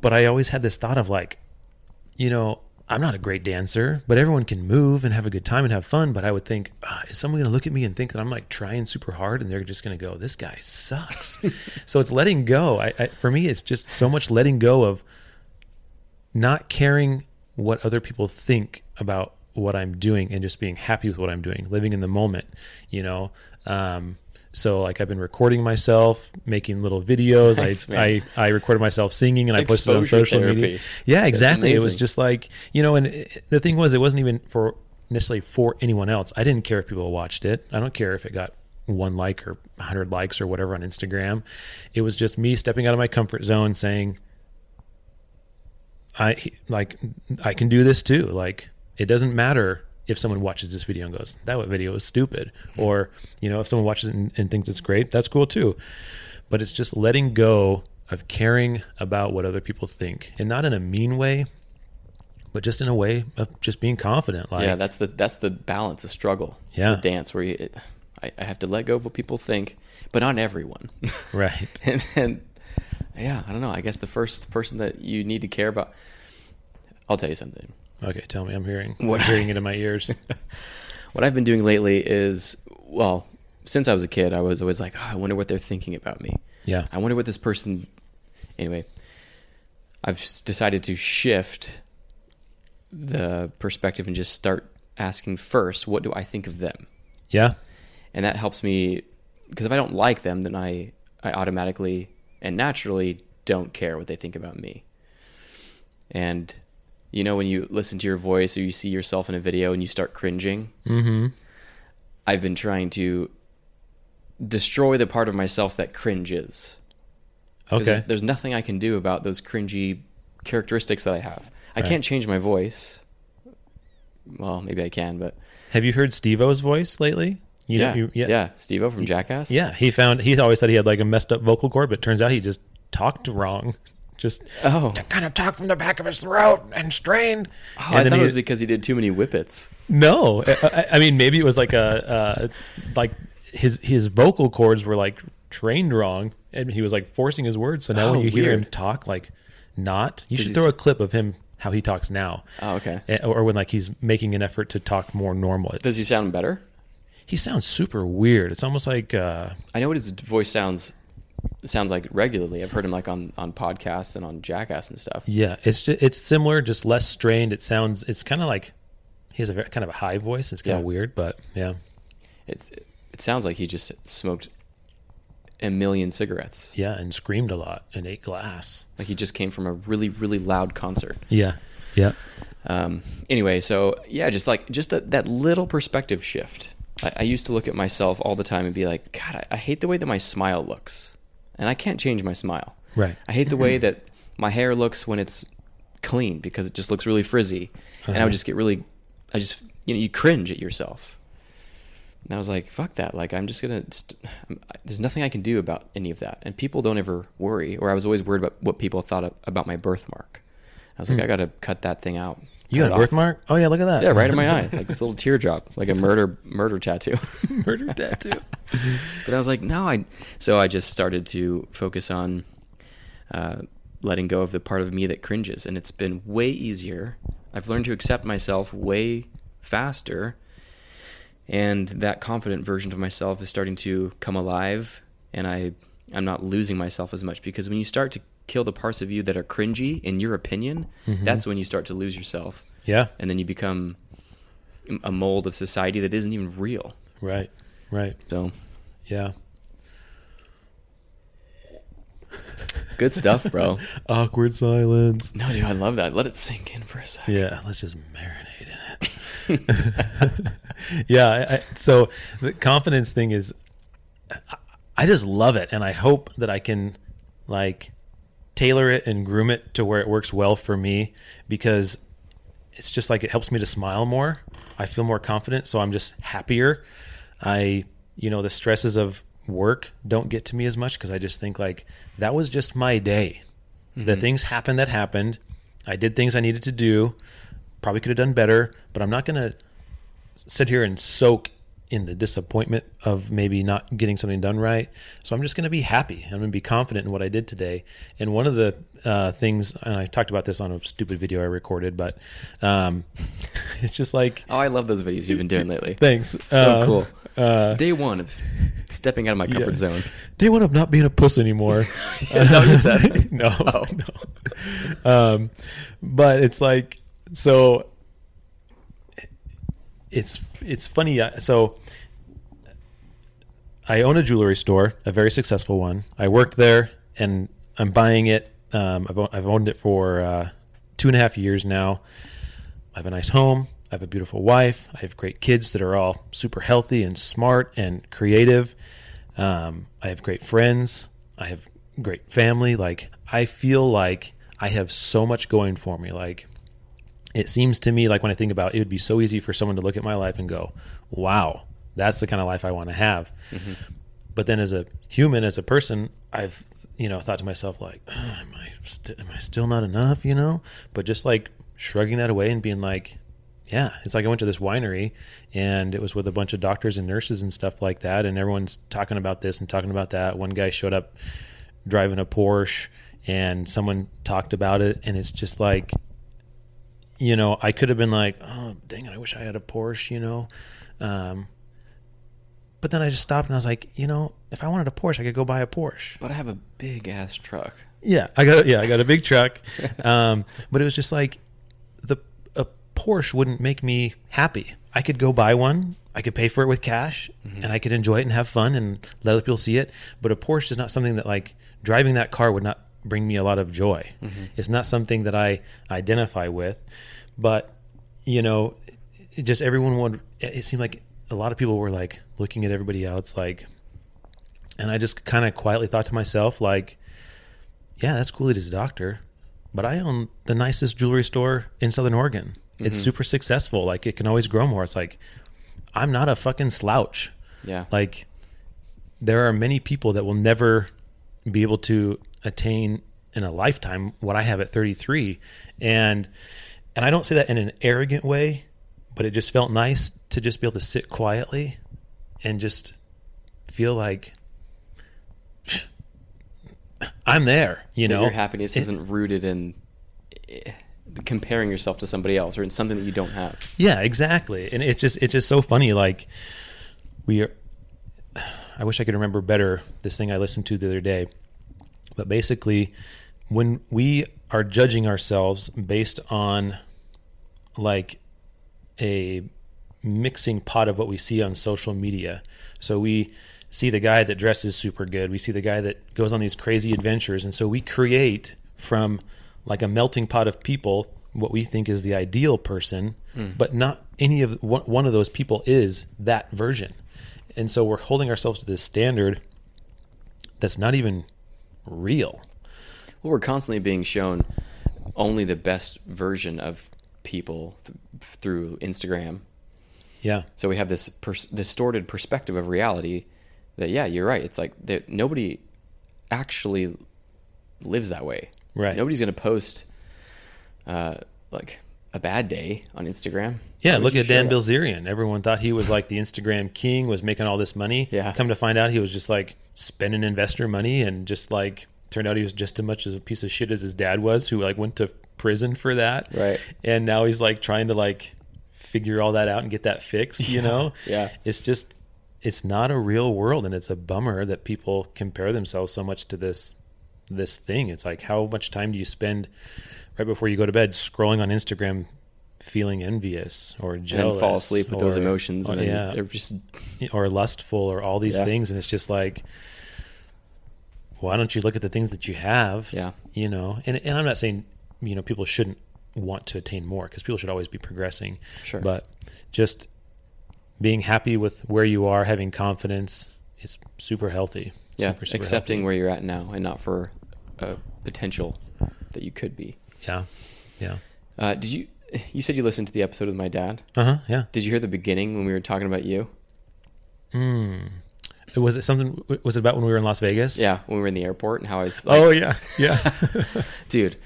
But I always had this thought of like, you know, I'm not a great dancer, but everyone can move and have a good time and have fun. But I would think, ah, is someone going to look at me and think that I'm like trying super hard, and they're just going to go, "This guy sucks." so it's letting go. I, I, for me, it's just so much letting go of not caring what other people think about what I'm doing and just being happy with what I'm doing, living in the moment, you know. Um, so like I've been recording myself, making little videos. Nice, I. I I recorded myself singing and I posted it on Exposure social media. Yeah, exactly. It was just like you know, and it, the thing was, it wasn't even for necessarily for anyone else. I didn't care if people watched it. I don't care if it got one like or hundred likes or whatever on Instagram. It was just me stepping out of my comfort zone, saying, I like I can do this too. Like it doesn't matter if someone watches this video and goes, "That video is stupid," or you know, if someone watches it and, and thinks it's great, that's cool too. But it's just letting go of caring about what other people think, and not in a mean way, but just in a way of just being confident. Like, yeah, that's the that's the balance, the struggle. Yeah. the dance where you, it, I, I have to let go of what people think, but not everyone. right. and then, yeah, I don't know. I guess the first person that you need to care about. I'll tell you something. Okay, tell me. I'm hearing. What- I'm hearing it in my ears. What I've been doing lately is, well, since I was a kid, I was always like, oh, I wonder what they're thinking about me. Yeah. I wonder what this person. Anyway, I've decided to shift the perspective and just start asking first, what do I think of them? Yeah. and that helps me because if I don't like them, then I I automatically and naturally don't care what they think about me. And you know when you listen to your voice or you see yourself in a video and you start cringing, Mm-hmm. I've been trying to destroy the part of myself that cringes Okay. There's, there's nothing I can do about those cringy characteristics that I have. I Right. can't change my voice. Well, maybe I can, but Have you heard Steve-O's voice lately? You know- yeah, you- yeah, Steve-O from Jackass. Yeah, he found he always said he had like a messed up vocal cord, but turns out he just talked wrong. Just Oh, kind of talked from the back of his throat and strained. Oh, and I then thought it was because he did too many whippets. No, I, I- mean maybe it was like a uh, like his his vocal cords were like trained wrong, and he was like forcing his words. So now Oh, when you hear him talk like not, you should throw a clip of him how he talks now, Oh, okay. Or when like he's making an effort to talk more normal. It's, Does he sound better? He sounds super weird. It's almost like uh, I know what his voice sounds sounds like regularly. I've heard him like on on podcasts and on Jackass and stuff. yeah, it's just, it's similar, just less strained. It sounds it's kind of like he has a very, kind of a high voice. It's kind of Yeah. weird, but yeah, It's it sounds like he just smoked a million cigarettes. yeah, and screamed a lot and ate glass. Like he just came from a really really loud concert. Yeah, yeah. Um, anyway, so yeah, just like just that that little perspective shift. I, I used to look at myself all the time and be like, God, I, I hate the way that my smile looks, and I can't change my smile. Right. I hate the way that my hair looks when it's clean because it just looks really frizzy, and I Uh-huh. would just get really, I just you know you cringe at yourself. And I was like, fuck that. Like I'm just gonna. St- I'm, I, there's nothing I can do about any of that, and people don't ever worry. Or I was always worried about what people thought of, about my birthmark. I was like, Hmm. I gotta cut that thing out. You got a birthmark? Oh yeah, look at that. Yeah, right in my eye, like this little teardrop, like a murder murder tattoo. Murder tattoo. but I was like, no, I. So I just started to focus on uh, letting go of the part of me that cringes, and it's been way easier. I've learned to accept myself way faster, and that confident version of myself is starting to come alive, and I I'm not losing myself as much because when you start to kill the parts of you that are cringy in your opinion, Mhm. that's when you start to lose yourself, Yeah. and then you become a mold of society that isn't even real. Right. Right. So Yeah. good stuff, bro. Awkward silence. No, dude, I love that. Let it sink in for a second. Yeah, let's just marinate in it. yeah, I, I, so the confidence thing is, I, I just love it, and I hope that I can like tailor it and groom it to where it works well for me because it's just like it helps me to smile more. I feel more confident, so I'm just happier. I, you know, the stresses of work don't get to me as much because I just think like that was just my day. The Mhm. things happened that happened. I did things I needed to do. Probably could have done better, but I'm not going to sit here and soak in the disappointment of maybe not getting something done right. So I'm just going to be happy. I'm going to be confident in what I did today. And one of the uh, things, and I talked about this on a stupid video I recorded, but um, it's just like, Oh, I love those videos you've been doing lately. thanks. So Uh, cool. Uh, Day one of stepping out of my Yeah. comfort zone. Day one of not being a puss anymore. Is that what you said? no, Oh. no. Um, but it's like so. It's it's funny. uh, So I own a jewelry store, a very successful one. I worked there, and I'm buying it. Um, I've, I've owned it for uh, two and a half years now. I have a nice home. I have a beautiful wife. I have great kids that are all super healthy and smart and creative. Um, I have great friends. I have great family. Like I feel like I have so much going for me. Like it seems to me like when I think about it, it would be so easy for someone to look at my life and go, "Wow, that's the kind of life I want to have." Mm-hmm. But then, as a human, as a person, I've you know thought to myself like, "Ugh, "Am I st- am I still not enough?" You know. But just like shrugging that away and being like, yeah, it's like I went to this winery and it was with a bunch of doctors and nurses and stuff like that, and everyone's talking about this and talking about that. One guy showed up driving a Porsche, and someone talked about it, and it's just like, you know, I could have been like, oh, dang it, I wish I had a Porsche, you know. Um, but then I just stopped and I was like, you know, if I wanted a Porsche, I could go buy a Porsche. But I have a big ass truck. Yeah, I got yeah, I got a big truck, um, but it was just like the a Porsche wouldn't make me happy, I could go buy one. I could pay for it with cash, Mm-hmm. and I could enjoy it and have fun and let other people see it. But a Porsche is not something that like driving that car would not bring me a lot of joy. Mm-hmm. It's not something that I identify with. But you know, it just everyone would. It seemed like a lot of people were like looking at everybody else like, and I just kind of quietly thought to myself like, yeah, that's cool that he's a doctor, but I own the nicest jewelry store in Southern Oregon. It's Mhm. super successful. Like it can always grow more. It's like I'm not a fucking slouch. Yeah. Like there are many people that will never be able to attain in a lifetime what I have at 33 and and I don't say that in an arrogant way, but it just felt nice to just be able to sit quietly and just feel like I'm there, you know. your happiness isn't rooted in eh, comparing yourself to somebody else or in something that you don't have. Yeah, exactly. And it's just it's just so funny. Like we are. I wish I could remember better this thing I listened to the other day, but basically, when we are judging ourselves based on like a mixing pot of what we see on social media, so we see the guy that dresses super good, we see the guy that goes on these crazy adventures, and so we create from like a melting pot of people what we think is the ideal person, mm. but not any of one one of those people is that version. And so we're holding ourselves to this standard that's not even real. Well, we're constantly being shown only the best version of people th- through Instagram. Yeah. So we have this pers- distorted perspective of reality that, yeah, you're right. It's like that nobody actually lives that way. Right. Nobody's going to post uh, like a bad day on Instagram. Yeah, look at Dan? Bilzerian. Everyone thought he was like the Instagram king, was making all this money. Yeah. Come to find out, he was just like spending investor money and just like turned out he was just as much as a piece of shit as his dad was, who like went to prison for that. Right. And now he's like trying to like figure all that out and get that fixed. You Yeah, know. yeah. It's just, it's not a real world, and it's a bummer that people compare themselves so much to this this thing. It's like how much time do you spend right before you go to bed scrolling on Instagram feeling envious or jealous and fall asleep with those emotions. or, And yeah, they're just or lustful or all these Yeah. things and it's just like why don't you look at the things that you have Yeah. you know and, and i'm not saying you know people shouldn't want to attain more because people should always be progressing Sure. but just being happy with where you are having confidence is super healthy yeah, super, super accepting healthy. where you're at now and not for a potential that you could be. yeah yeah Uh, did you? You said you listened to the episode with my dad. uh-huh yeah Did you hear the beginning when we were talking about you? mm. was it something was it about when we were in las vegas Yeah, when we were in the airport and how I was like, oh yeah yeah dude,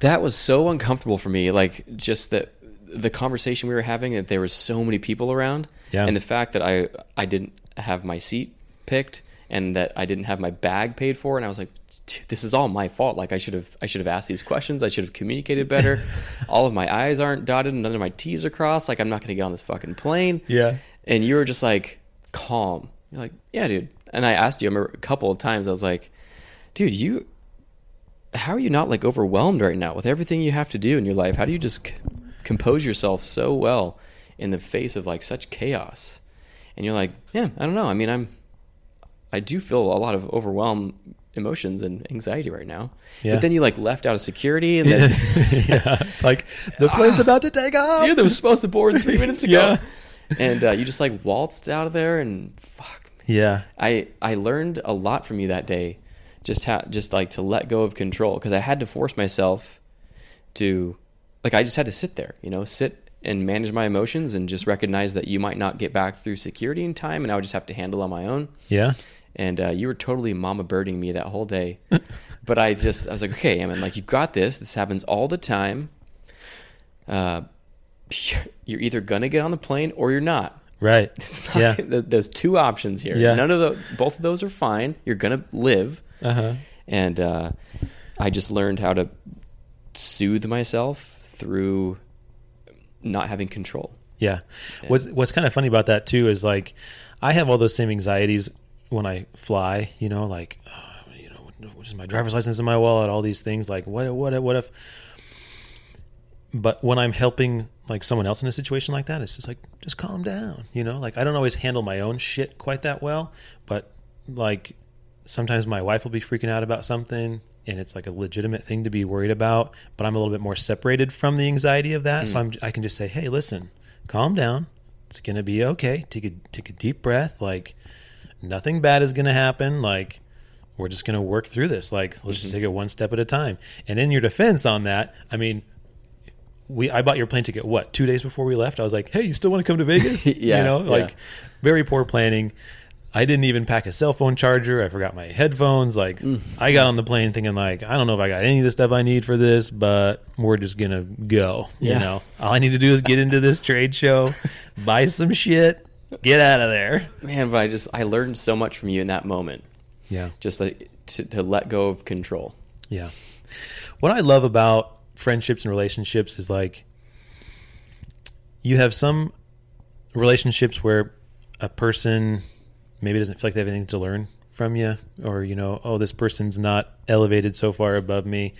that was so uncomfortable for me. Like just that the conversation we were having that there was so many people around, Yeah. and the fact that I I didn't have my seat picked and that I didn't have my bag paid for, and I was like, this is all my fault. Like I should have I should have asked these questions. I should have communicated better. all of my I's aren't dotted, and none of my T's are crossed. Like I'm not going to get on this fucking plane. yeah and you were just like calm. You're like, yeah, dude. And I asked you I remember a couple of times. I was like, dude, you, how are you not like overwhelmed right now with everything you have to do in your life? How do you just c- compose yourself so well in the face of like such chaos? And you're like, yeah, I don't know. I mean, I'm, I do feel a lot of overwhelmed emotions and anxiety right now. Yeah. But then you like left out of security and then. yeah like the plane's about to take off Dude, that was supposed to board three minutes ago. Yeah. And uh, you just like waltzed out of there and fuck. yeah I I learned a lot from you that day. Just ha- just like to let go of control because I had to force myself to like I just had to sit there, you know, sit and manage my emotions and just recognize that you might not get back through security in time and I would just have to handle on my own. yeah And uh, you were totally mama birding me that whole day. but I just I was like, okay, I mean, like you got this. This happens all the time. Uh, you're either gonna get on the plane or you're not. right It's not, yeah th- There's two options here. Yeah. None of the both of those are fine. You're gonna live, uh-huh and uh, I just learned how to soothe myself through not having control. Yeah. Yeah. What's What's kind of funny about that too is like, I have all those same anxieties when I fly. You know, like, oh, you know, what- what is my driver's license in my wallet? All these things. Like, what what what if? But when I'm helping like someone else in a situation like that, it's just like just calm down, you know. Like I don't always handle my own shit quite that well, but like sometimes my wife will be freaking out about something and it's like a legitimate thing to be worried about, but I'm a little bit more separated from the anxiety of that, so mm. I'm I can just say, "Hey, listen, calm down. It's going to be okay. Take a take a deep breath. Like nothing bad is going to happen. Like we're just going to work through this. Like let's just take it one step at a time." And in your defense on that, I mean, we I bought your plane ticket what two days before we left. I was like, hey, you still want to come to Vegas? Yeah, you know, like yeah. very poor planning. I didn't even pack a cell phone charger. I forgot my headphones. Like Mm. I got on the plane thinking like I don't know if I got any of the stuff I need for this, but we're just gonna go. You know, all I need to do is get into this trade show, buy some shit, get out of there. Man, but I just I learned so much from you in that moment. Yeah. Just like to, to let go of control. Yeah. What I love about friendships and relationships is like you have some relationships where a person maybe doesn't feel like they have anything to learn from you or you know oh this person's not elevated so far above me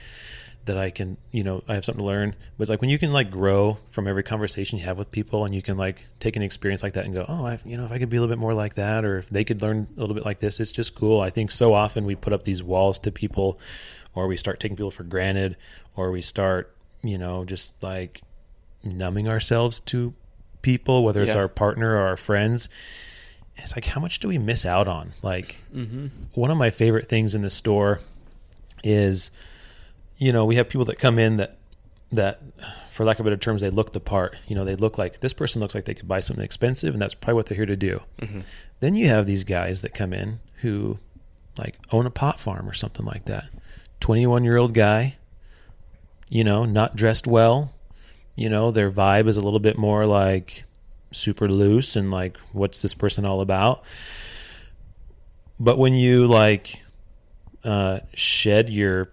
that I can you know I have something to learn but like when you can like grow from every conversation you have with people and you can like take an experience like that and go oh I you know if I could be a little bit more like that or if they could learn a little bit like this it's just cool I think so often we put up these walls to people or we start taking people for granted or we start you know just like numbing ourselves to people whether it's Yeah. our partner or our friends it's like how much do we miss out on like Mm-hmm. one of my favorite things in the store is you know we have people that come in that that for lack of better terms they look the part. You know they look like this person looks like they could buy something expensive and that's probably what they're here to do. Mm-hmm. then you have these guys that come in who like own a pot farm or something like that. 21 year old guy you know not dressed well. You know their vibe is a little bit more like super loose and like what's this person all about? But when you like uh, shed your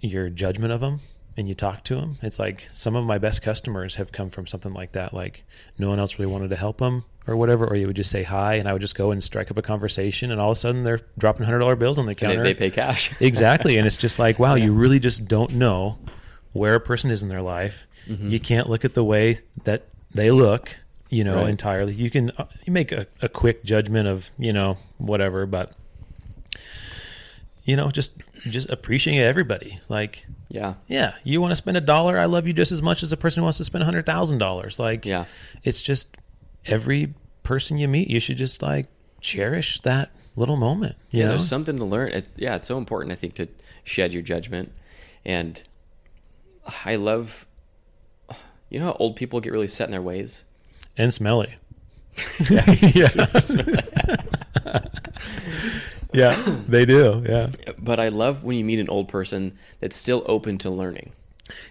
your judgment of them and you talk to them it's like some of my best customers have come from something like that like no one else really wanted to help them or whatever or you would just say hi and i would just go and strike up a conversation and all of a sudden they're dropping $100 bills on the counter they, they pay cash. exactly and it's just like wow Yeah. you really just don't know where a person is in their life Mhm. you can't look at the way that they look you know Right. entirely you can uh, you make a, a quick judgment of you know whatever but you know just just appreciating everybody like yeah. yeah you want to spend a dollar i love you just as much as a person who wants to spend a hundred thousand dollars like Yeah. it's just every person you meet you should just like cherish that little moment you Yeah, know? there's something to learn. It, yeah, it's so important, I think, to shed your judgment. And I love, you know how old people get really set in their ways? and smelly. Yeah. yeah. yeah, they do. Yeah. But I love when you meet an old person that's still open to learning.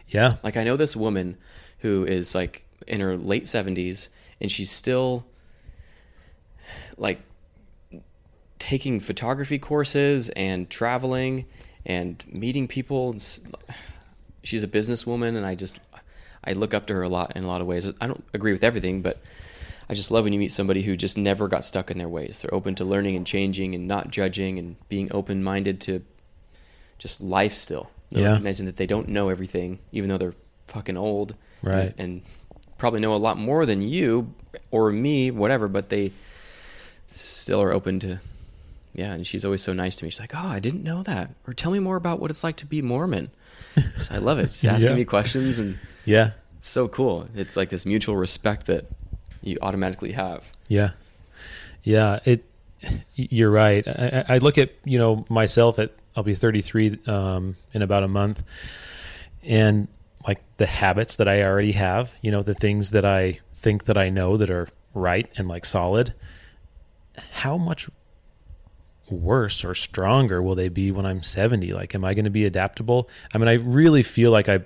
Yeah. Like I know this woman who is like in her late 70s and she's still like taking photography courses and traveling and meeting people. She's a businesswoman and I just I look up to her a lot in a lot of ways. I don't agree with everything, but I just love when you meet somebody who just never got stuck in their ways. They're open to learning and changing and not judging and being open-minded to just life still. They're Yeah. recognizing that they don't know everything, even though they're fucking old, Right. And, and probably know a lot more than you or me, whatever. But they still are open to, yeah. And she's always so nice to me. She's like, "Oh, I didn't know that," or "Tell me more about what it's like to be Mormon." So I love it. She's asking Yeah. me questions, and Yeah. it's so cool. It's like this mutual respect that you automatically have. Yeah. Yeah. It, you're right. I, I look at, you know, myself at, I'll be 33 um, in about a month. And like the habits that I already have, you know, the things that I think that I know that are right and like solid, how much worse or stronger will they be when I'm 70? Like, am I going to be adaptable? I mean, I really feel like I,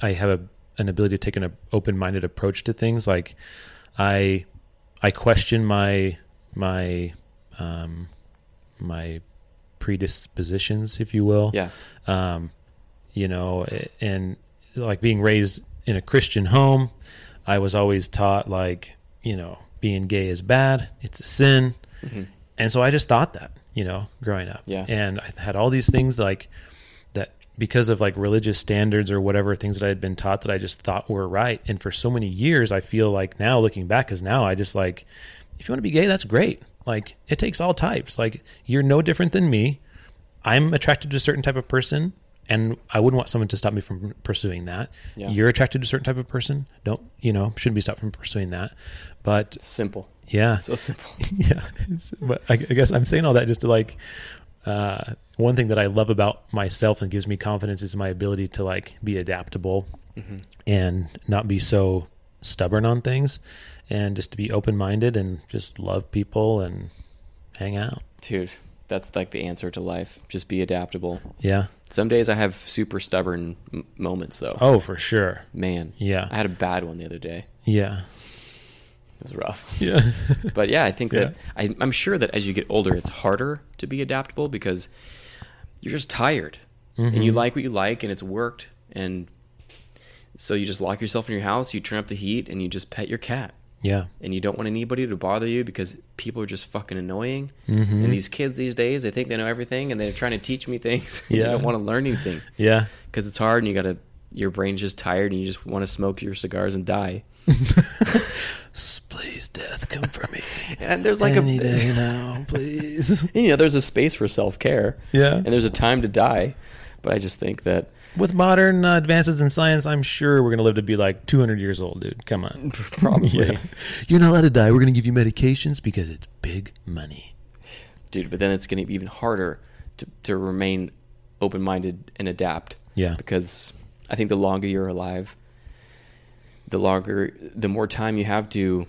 I have a, an ability to take an open-minded approach to things. Like, I, I question my my um, my predispositions, if you will. Yeah. Um, you know, and like being raised in a Christian home, I was always taught like, you know, being gay is bad, it's a sin. Mhm. And so I just thought that, you know, growing up. Yeah. And I had all these things like because of like religious standards or whatever things that I had been taught that I just thought were right. And for so many years, I feel like now looking back, because now I just like, if you want to be gay, that's great. Like it takes all types. Like you're no different than me. I'm attracted to a certain type of person, and I wouldn't want someone to stop me from pursuing that. Yeah. You're attracted to a certain type of person. Don't you know? Shouldn't be stopped from pursuing that. But Simple. yeah, So simple. yeah. It's, but I, I guess I'm saying all that just to like, uh, one thing that I love about myself and gives me confidence is my ability to like be adaptable hmm and not be so stubborn on things and just to be open minded and just love people and hang out. Dude, that's like the answer to life. Just be adaptable. Yeah. Some days I have super stubborn m- moments though. Oh, for sure. Man, Yeah. I had a bad one the other day. Yeah. Was rough. Yeah. But yeah, I think that Yeah. I, I'm sure that as you get older, it's harder to be adaptable because you're just tired and you Mhm. like what you like and it's worked. And so you just lock yourself in your house, you turn up the heat, and you just pet your cat. yeah. And you don't want anybody to bother you because people are just fucking annoying. Mhm. And these kids these days, they think they know everything and they're trying to teach me things. Yeah. you don't want to learn anything Yeah. because it's hard and you got to, your brain's just tired and you just want to smoke your cigars and die. please, death, come for me. And there's like Any a, day now, please. you know, there's a space for self care. Yeah. And there's a time to die. But I just think that With modern uh, advances in science, I'm sure we're going to live to be like 200 years old, dude. Come on. probably, Yeah. You're not allowed to die. We're going to give you medications because it's big money. dude, but then it's going to be even harder to, to remain open minded and adapt. Yeah. Because I think the longer you're alive, the longer, the more time you have to f-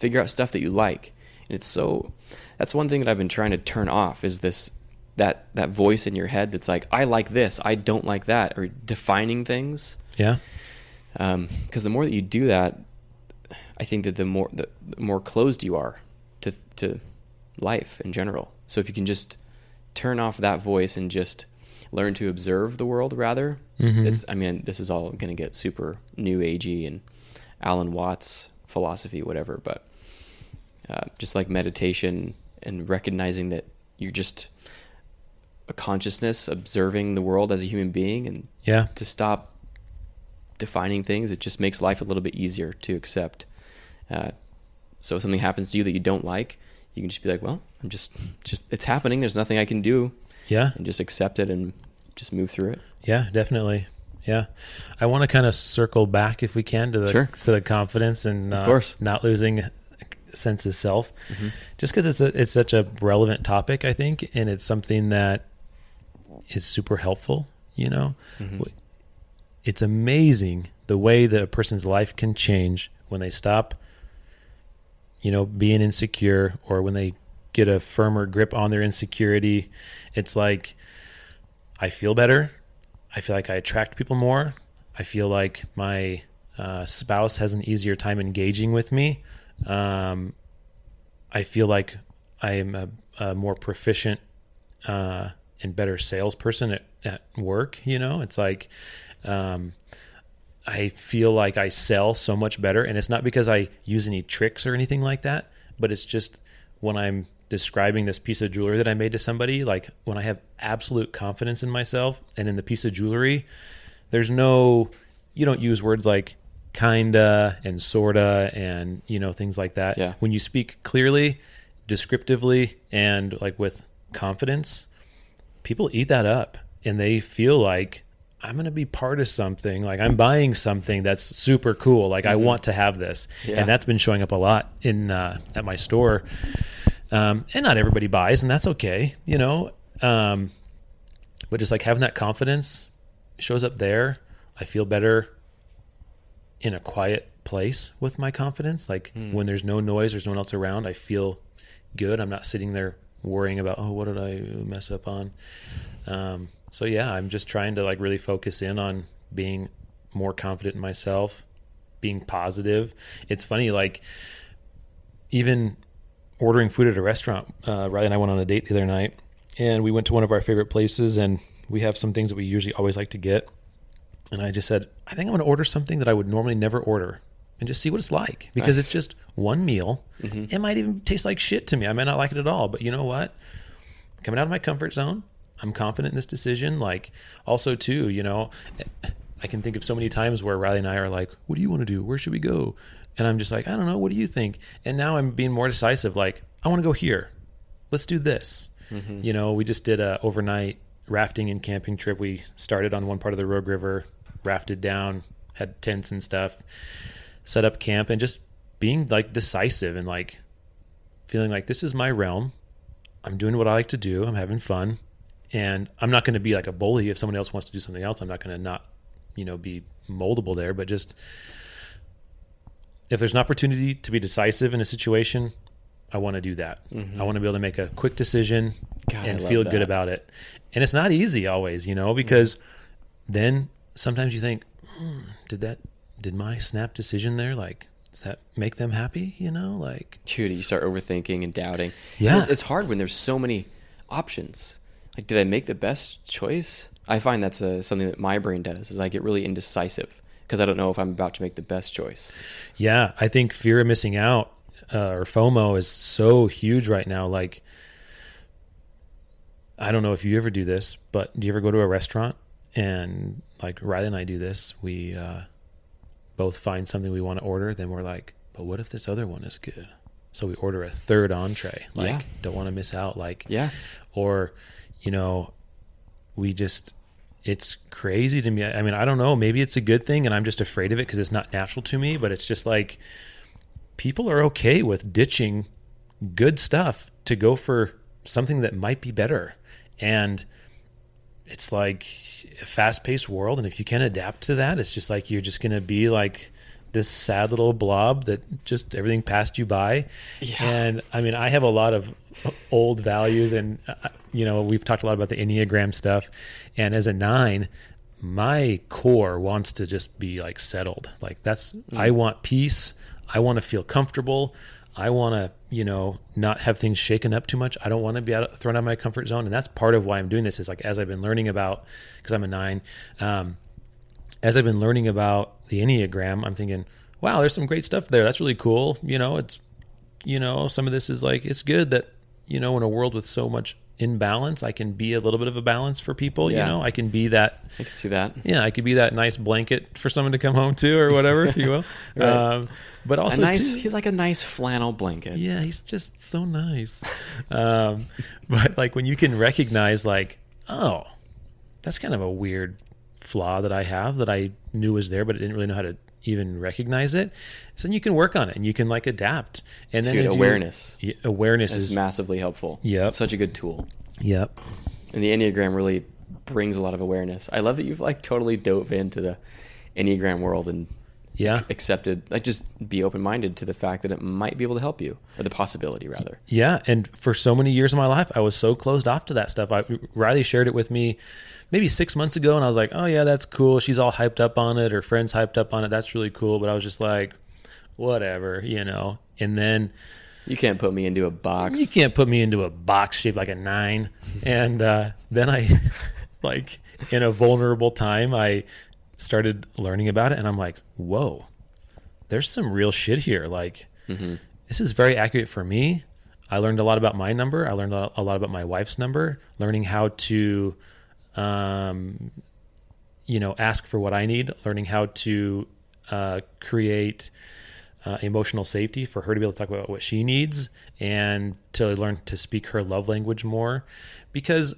figure out stuff that you like. And it's so, that's one thing that I've been trying to turn off is this, that, that voice in your head that's like, I like this, I don't like that, or defining things. Yeah. because Um, the more that you do that, I think that the more the, the more closed you are to to life in general. So if you can just turn off that voice and just learn to observe the world, rather, Mhm. it's. I mean, this is all going to get super new agey and Alan Watts philosophy, whatever. But uh, just like meditation and recognizing that you're just a consciousness observing the world as a human being and Yeah. to stop defining things. It just makes life a little bit easier to accept. Uh, so if something happens to you that you don't like, you can just be like, well, I'm just, just, it's happening. There's nothing I can do, Yeah. and just accept it and just move through it. Yeah, definitely. Yeah, I want to kind of circle back if we can to the Sure. to the confidence and Of uh, course. not losing sense of self. Mhm. Just because it's a, it's such a relevant topic, I think, and it's something that is super helpful. You know, Mhm. it's amazing the way that a person's life can change when they stop, you know, being insecure or when they get a firmer grip on their insecurity. It's like I feel better. I feel like I attract people more. I feel like my uh, spouse has an easier time engaging with me. Um, I feel like I am a, a more proficient uh, and better salesperson at, at work. You know, it's like um, I feel like I sell so much better, and it's not because I use any tricks or anything like that, but it's just when I'm describing this piece of jewelry that I made to somebody, like when I have absolute confidence in myself and in the piece of jewelry, there's no, you don't use words like kinda and sorta and, you know, things like that. Yeah. When you speak clearly, descriptively, and like with confidence, people eat that up and they feel like I'm going to be part of something. Like I'm buying something that's super cool. Like I Mhm. want to have this. Yeah. And that's been showing up a lot in, uh, at my store. Um, and not everybody buys and that's okay, you know? Um, but just like having that confidence shows up there. I feel better in a quiet place with my confidence. Like Hmm. when there's no noise, there's no one else around, I feel good. I'm not sitting there worrying about, oh, what did I mess up on? Um, so yeah, I'm just trying to like really focus in on being more confident in myself, being positive. It's funny, like even ordering food at a restaurant. Uh, Riley and I went on a date the other night, and we went to one of our favorite places, and we have some things that we usually always like to get. And I just said, I think I'm going to order something that I would normally never order, and just see what it's like because Nice. it's just one meal. Mhm. It might even taste like shit to me. I might not like it at all, but you know what? Coming out of my comfort zone, I'm confident in this decision. Like, also too, you know, I can think of so many times where Riley and I are like, "What do you want to do? Where should we go?" And I'm just like, "I don't know. What do you think?" And now I'm being more decisive. Like, I want to go here. Let's do this. Mm-hmm. You know, we just did a overnight rafting and camping trip. We started on one part of the Rogue River, rafted down, had tents and stuff, set up camp, and just being like decisive and like feeling like this is my realm. I'm doing what I like to do. I'm having fun, and I'm not going to be like a bully if someone else wants to do something else. I'm not going to not, you know, be moldable there. But just if there's an opportunity to be decisive in a situation, I want to do that. I want to be able to make a quick decision God, and feel good about it. And it's not easy always, you know, because then sometimes you think, hmm, did that, did my snap decision there, like, does that make them happy? You know, like, Dude, you start overthinking and doubting. Yeah. And It's hard when there's so many options. Like, did I make the best choice? I find that's a, something that my brain does is I get really indecisive because I don't know if I'm about to make the best choice. yeah, I think fear of missing out uh, or FOMO is so huge right now. Like, I don't know if you ever do this, but do you ever go to a restaurant and like Riley and I do this? We uh, both find something we want to order, then we're like, but what if this other one is good? So we order a third entree. Like, Yeah. don't want to miss out. Like, Yeah. or you know we just it's crazy to me. I mean i don't know. Maybe it's a good thing and i'm just afraid of it because it's not natural to me but it's just like people are okay with ditching good stuff to go for something that might be better. And it's like a fast-paced world and if you can't adapt to that it's just like you're just going to be like this sad little blob that just everything passed you by. Yeah. and i mean i have a lot of old values and uh, you know we've talked a lot about the enneagram stuff. And as a nine my core wants to just be like settled. Like that's i want peace. I want to feel comfortable. I want to you know not have things shaken up too much. I don't want to be out, thrown out of my comfort zone. And that's part of why i'm doing this is like as i've been learning about because i'm a nine um, as I've been learning about the Enneagram, I'm thinking, wow, there's some great stuff there. That's really cool. You know, it's, you know, some of this is like, it's good that, you know, in a world with so much imbalance, I can be a little bit of a balance for people. Yeah. You know, I can be that, I can see that. yeah, I could be that nice blanket for someone to come home to or whatever, if you will. Right. um, but also, nice, too- he's like a nice flannel blanket. yeah, he's just so nice. Um, but like when you can recognize, like, oh, that's kind of a weird flaw that I have that I knew was there, but I didn't really know how to even recognize it. So then you can work on it and you can like adapt. And then Dude, as you- awareness. Awareness It's is massively helpful. Yeah, Such a good tool. yep. And the Enneagram really brings a lot of awareness. I love that you've like totally dove into the Enneagram world and Yeah. accepted like just be open minded to the fact that it might be able to help you. Or the possibility rather. Yeah, and for so many years of my life, I was so closed off to that stuff. I, Riley shared it with me maybe six months ago, and I was like, "Oh yeah, that's cool." She's all hyped up on it. Her friends hyped up on it. That's really cool. But I was just like, whatever, you know. And then You can't put me into a box. you can't put me into a box shaped like a nine. And uh, then I, like, in a vulnerable time, I started learning about it, and I'm like, whoa, there's some real shit here. Like, Mhm. this is very accurate for me. I learned a lot about my number. I learned a lot about my wife's number, learning how to, um, you know, ask for what I need, learning how to uh, create uh, emotional safety for her to be able to talk about what she needs and to learn to speak her love language more. Because,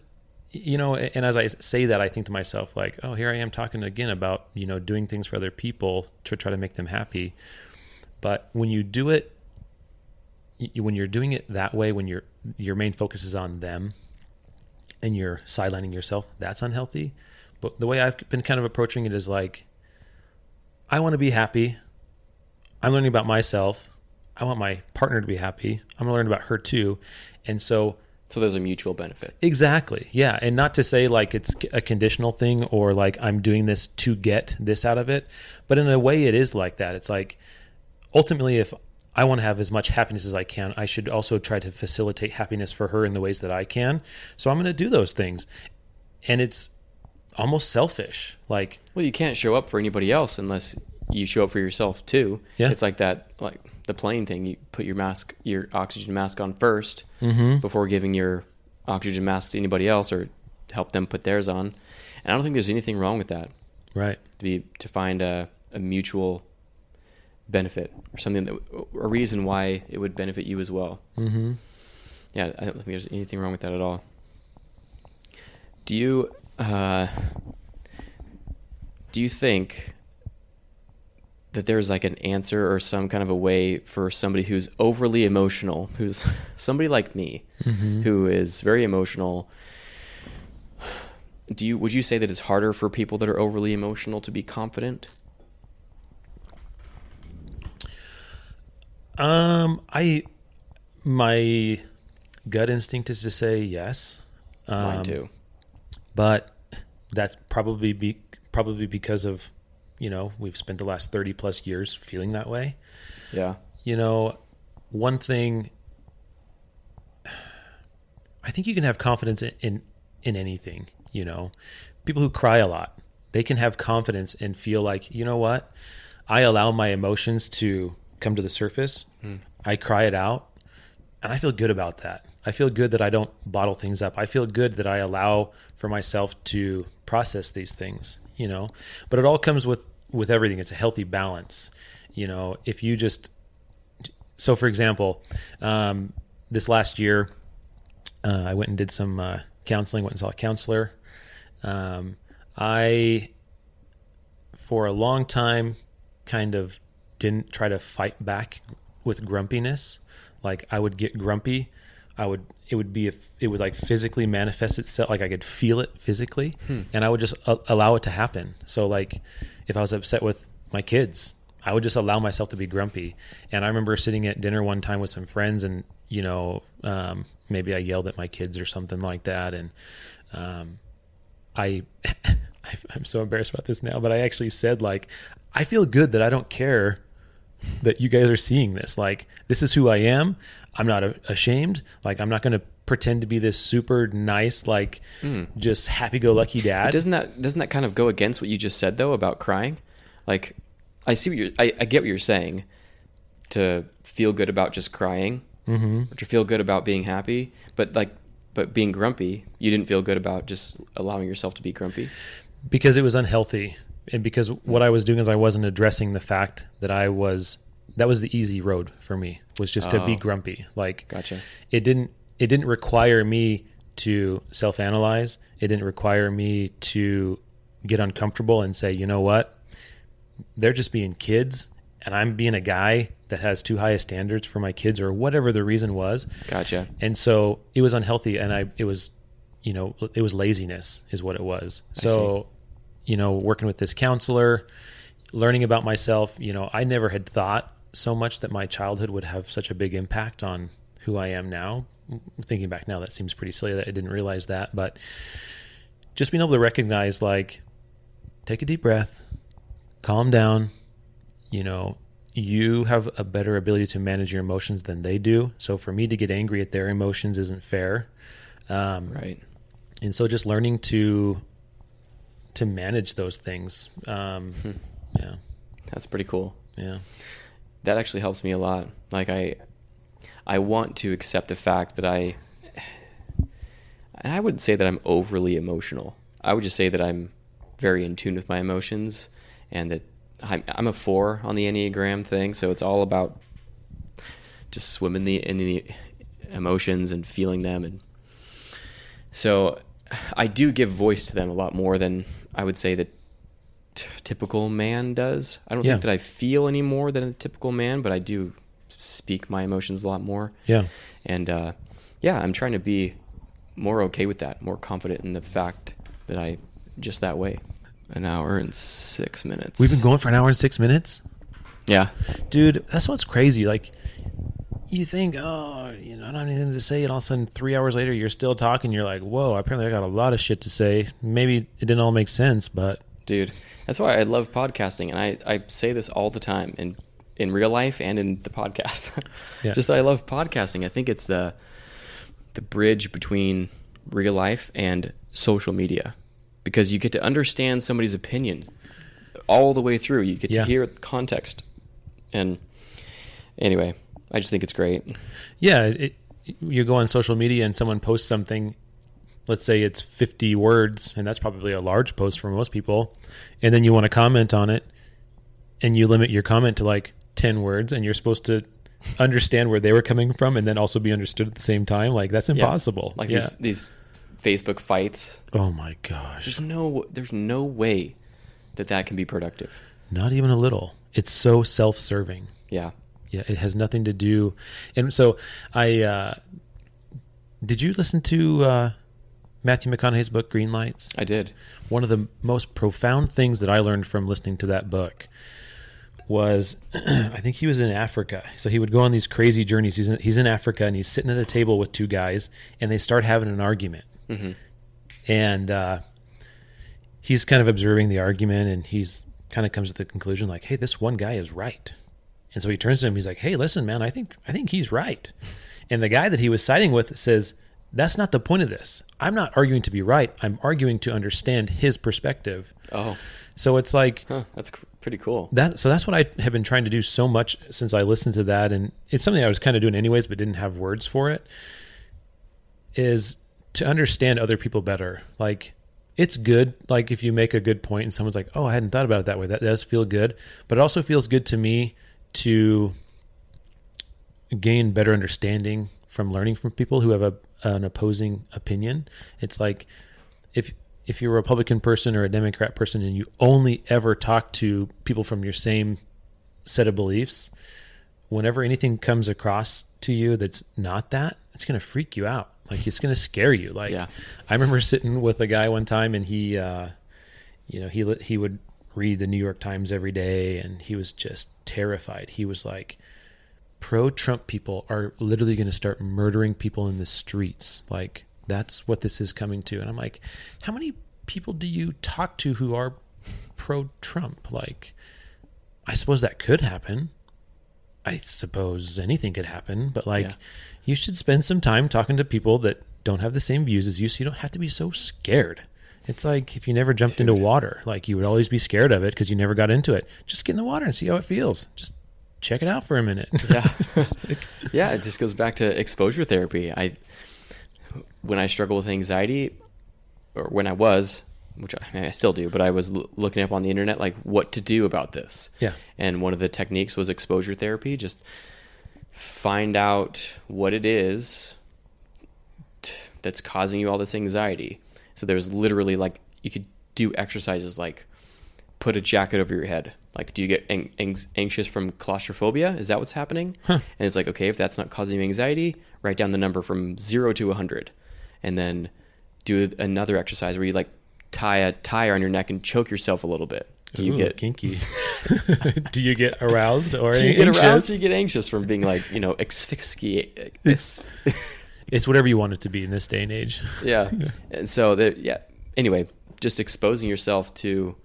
you know, and as I say that, I think to myself, like, oh, here I am talking again about, you know, doing things for other people to try to make them happy. But when you do it, when you're doing it that way, when your your main focus is on them, and you're sidelining yourself, that's unhealthy. But the way I've been kind of approaching it is like, I want to be happy. I'm learning about myself. I want my partner to be happy. I'm going to learn about her too. And so, So there's a mutual benefit. exactly. Yeah. And not to say like it's a conditional thing or like I'm doing this to get this out of it, but in a way it is like that. It's like ultimately, if I want to have as much happiness as I can, I should also try to facilitate happiness for her in the ways that I can. So I'm going to do those things. And it's almost selfish. Like, Well, you can't show up for anybody else unless you show up for yourself too. Yeah. It's like that, like the plane thing. You put your mask, your oxygen mask on 1st Mm-hmm. before giving your oxygen mask to anybody else or help them put theirs on. And I don't think there's anything wrong with that. Right. To be to find a, a mutual benefit or something that a reason why it would benefit you as well. Mm-hmm. Yeah, I don't think there's anything wrong with that at all. Do you uh, do you think that there's like an answer or some kind of a way for somebody who's overly emotional, who's somebody like me, Mhm. who is very emotional? Do you would you say that it's harder for people that are overly emotional to be confident? Um, I my gut instinct is to say yes. Um, Mine too. but that's probably be probably because of you know we've spent the last 30 plus years feeling that way Yeah. you know one thing i think you can have confidence in in, in anything you know people who cry a lot they can have confidence and feel like you know what i allow my emotions to come to the surface i cry it out and i feel good about that. I feel good that i don't bottle things up. I feel good that i allow for myself to process these things you know? But it all comes with with everything. It's a healthy balance you know? If you just so for example um, this last year uh, i went and did some uh, counseling went and saw a counselor. Um, i for a long time kind of didn't try to fight back with grumpiness like i would get grumpy. I would it would be if it would like physically manifest itself like i could feel it physically and i would just a- allow it to happen. So like if i was upset with my kids i would just allow myself to be grumpy. And i remember sitting at dinner one time with some friends and you know um, maybe i yelled at my kids or something like that. And um, I I'm so embarrassed about this now, but I actually said like I feel good that I don't care that you guys are seeing this. Like this is who I am. I'm not a- ashamed. Like I'm not going to pretend to be this super nice like just happy-go-lucky But dad. doesn't that doesn't that kind of go against what you just said though about crying? Like, I see what you're. I, I get what you're saying. To feel good about just crying, mm-hmm. to feel good about being happy, but like, but being grumpy, you didn't feel good about just allowing yourself to be grumpy. because it was unhealthy and because what I was doing is I wasn't addressing the fact that I was that was the easy road for me was just to be Oh. grumpy. Like Gotcha. it didn't it didn't require me to self-analyze. It didn't require me to get uncomfortable and say, "You know what? They're just being kids and I'm being a guy that has too high a standards for my kids or whatever the reason was." Gotcha. and so it was unhealthy and i it was you know it was laziness is what it was I so you know working with this counselor learning about myself you know i never had thought so much that my childhood would have such a big impact on who i am now. Thinking back now that seems pretty silly that i didn't realize that but just being able to recognize like take a deep breath calm down you know you have a better ability to manage your emotions than they do. So for me to get angry at their emotions isn't fair. Um, Right. and so just learning to to manage those things um, Hmm. yeah That's pretty cool. yeah That actually helps me a lot. Like I, I want to accept the fact that I, and I wouldn't say that I'm overly emotional. I would just say that I'm very in tune with my emotions, and that I'm, I'm a four on the Enneagram thing. So it's all about just swimming the in the emotions and feeling them, and so I do give voice to them a lot more than I would say that t- typical man does. I don't Yeah. think that I feel any more than a typical man, but I do speak my emotions a lot more. yeah And uh, yeah, I'm trying to be more okay with that, more confident in the fact that I just that way. An hour and six minutes. we've been going for an hour and six minutes Yeah. dude that's what's crazy like you think oh you know i don't have anything to say and all of a sudden three hours later you're still talking you're like whoa apparently i got a lot of shit to say maybe it didn't all make sense but Dude, that's why I love podcasting, and I, I say this all the time in in real life and in the podcast. Yeah. Just that I love podcasting. I think it's the the bridge between real life and social media because you get to understand somebody's opinion all the way through. You get Yeah. to hear context, and anyway, I just think it's great. yeah it, you go on social media and someone posts something let's say it's 50 words, and that's probably a large post for most people, and then you want to comment on it, and you limit your comment to like 10 words, and you're supposed to understand where they were coming from and then also be understood at the same time. Like that's Yeah. impossible. Like yeah. these these Facebook fights. oh my gosh. There's no there's no way that that can be productive. Not even a little. It's so self-serving. Yeah. Yeah, it has nothing to do. And so I uh did you listen to uh Matthew McConaughey's book Green Lights? I did. One of the most profound things that I learned from listening to that book was I think he was in Africa. So he would go on these crazy journeys. He's in, he's in Africa and he's sitting at a table with two guys and they start having an argument. hmm And uh, he's kind of observing the argument and he's kind of comes to the conclusion like, hey, this one guy is right. And so he turns to him. He's like, hey, listen, man, I think I think he's right. And the guy that he was siding with says, that's not the point of this. I'm not arguing to be right. I'm arguing to understand his perspective. Oh, So it's like huh, that's pretty cool. that. So that's what I have been trying to do so much since I listened to that, and it's something I was kind of doing anyways, but didn't have words for it. Is to understand other people better. Like it's good. Like if you make a good point and someone's like, "Oh, I hadn't thought about it that way," that does feel good. But it also feels good to me to gain better understanding from learning from people who have a an opposing opinion. It's like if if you're a Republican person or a Democrat person and you only ever talk to people from your same set of beliefs, whenever anything comes across to you that's not that, it's going to freak you out. Like it's going to scare you. Like Yeah. I remember sitting with a guy one time and he uh you know, he he would read the New York Times every day and he was just terrified. He was like pro Trump people are literally going to start murdering people in the streets. Like that's what this is coming to. And I'm like, how many people do you talk to who are pro Trump? Like, I suppose that could happen. I suppose anything could happen, but like, Yeah. you should spend some time talking to people that don't have the same views as you so you don't have to be so scared. It's like if you never jumped into water, like you would always be scared of it because you never got into it. Just get in the water and see how it feels. Just check it out for a minute. Yeah. yeah, it just goes back to exposure therapy. I when I struggle with anxiety or when I was, which I, mean, I still do, but I was l- looking up on the internet like what to do about this. Yeah. And one of the techniques was exposure therapy, just find out what it is t- that's causing you all this anxiety. So there's literally like you could do exercises like put a jacket over your head. Like, do you get ang- ang- anxious from claustrophobia? Is that what's happening? And it's like, okay, if that's not causing you anxiety, write down the number from zero to 100. And then do another exercise where you like tie a tire on your neck and choke yourself a little bit. Do you Ooh, get kinky? do you get aroused or do you get anxious? aroused or you get anxious from being like, you know, asphyxiate? It's, whatever you want it to be in this day and age. yeah. And so that yeah. Anyway, just exposing yourself to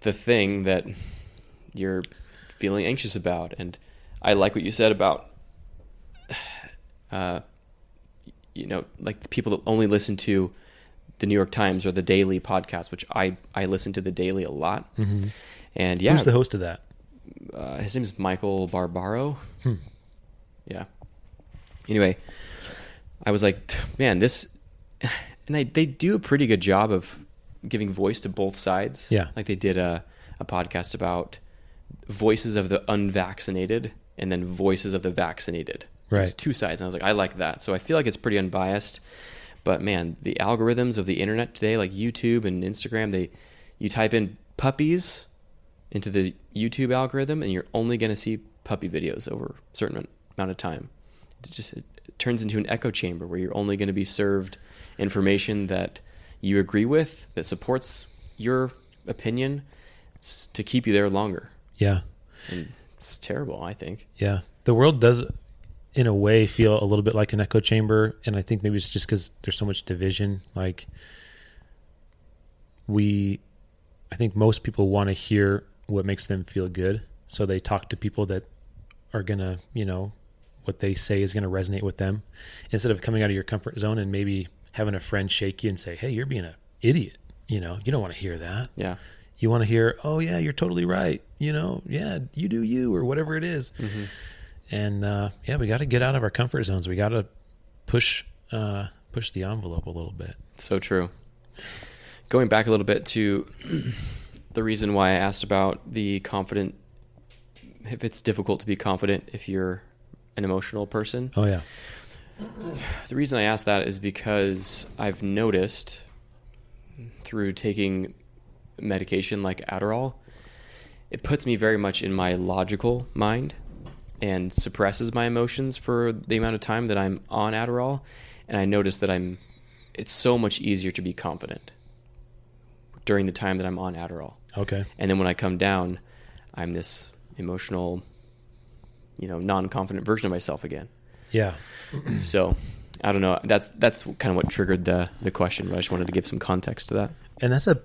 the thing that you're feeling anxious about. And I like what you said about uh you know, like the people that only listen to the New York Times or the Daily podcast, which I I listen to the Daily a lot. Mm-hmm. And yeah, Who's the host of that? uh, his name is Michael Barbaro. Hmm. Yeah. Anyway, I was like, man, this, and I, they do a pretty good job of giving voice to both sides. Yeah. Like they did a, a podcast about voices of the unvaccinated and then voices of the vaccinated. Right. There's two sides. And I was like, I like that. So I feel like it's pretty unbiased. But man, the algorithms of the internet today, like YouTube and Instagram, they, you type in puppies into the YouTube algorithm, and you're only going to see puppy videos over a certain amount of time. It just it turns into an echo chamber where you're only going to be served information that you agree with, that supports your opinion, to keep you there longer. Yeah, And it's terrible, I think. yeah. The world does, in a way, feel a little bit like an echo chamber, and I think maybe it's just because there's so much division. Like we, I think most people want to hear what makes them feel good, so they talk to people that are gonna, you know, what they say is gonna resonate with them, instead of coming out of your comfort zone and maybe having a friend shake you and say, "Hey, you're being an idiot." You know, you don't want to hear that. Yeah. you want to hear, oh yeah, you're totally right. You know, yeah, you do you or whatever it is. And uh, yeah, we got to get out of our comfort zones. We got to push uh, push the envelope a little bit. So true. Going back a little bit to the reason why I asked about the confident, if it's difficult to be confident if you're an emotional person. Oh yeah. The reason I ask that is because I've noticed through taking medication like Adderall, it puts me very much in my logical mind and suppresses my emotions for the amount of time that I'm on Adderall. And I notice that I'm, it's so much easier to be confident during the time that I'm on Adderall. Okay. And then when I come down, I'm this emotional, you know, non-confident version of myself again. Yeah. so I don't know. That's that's kind of what triggered the the question. But I just wanted to give some context to that. And that's a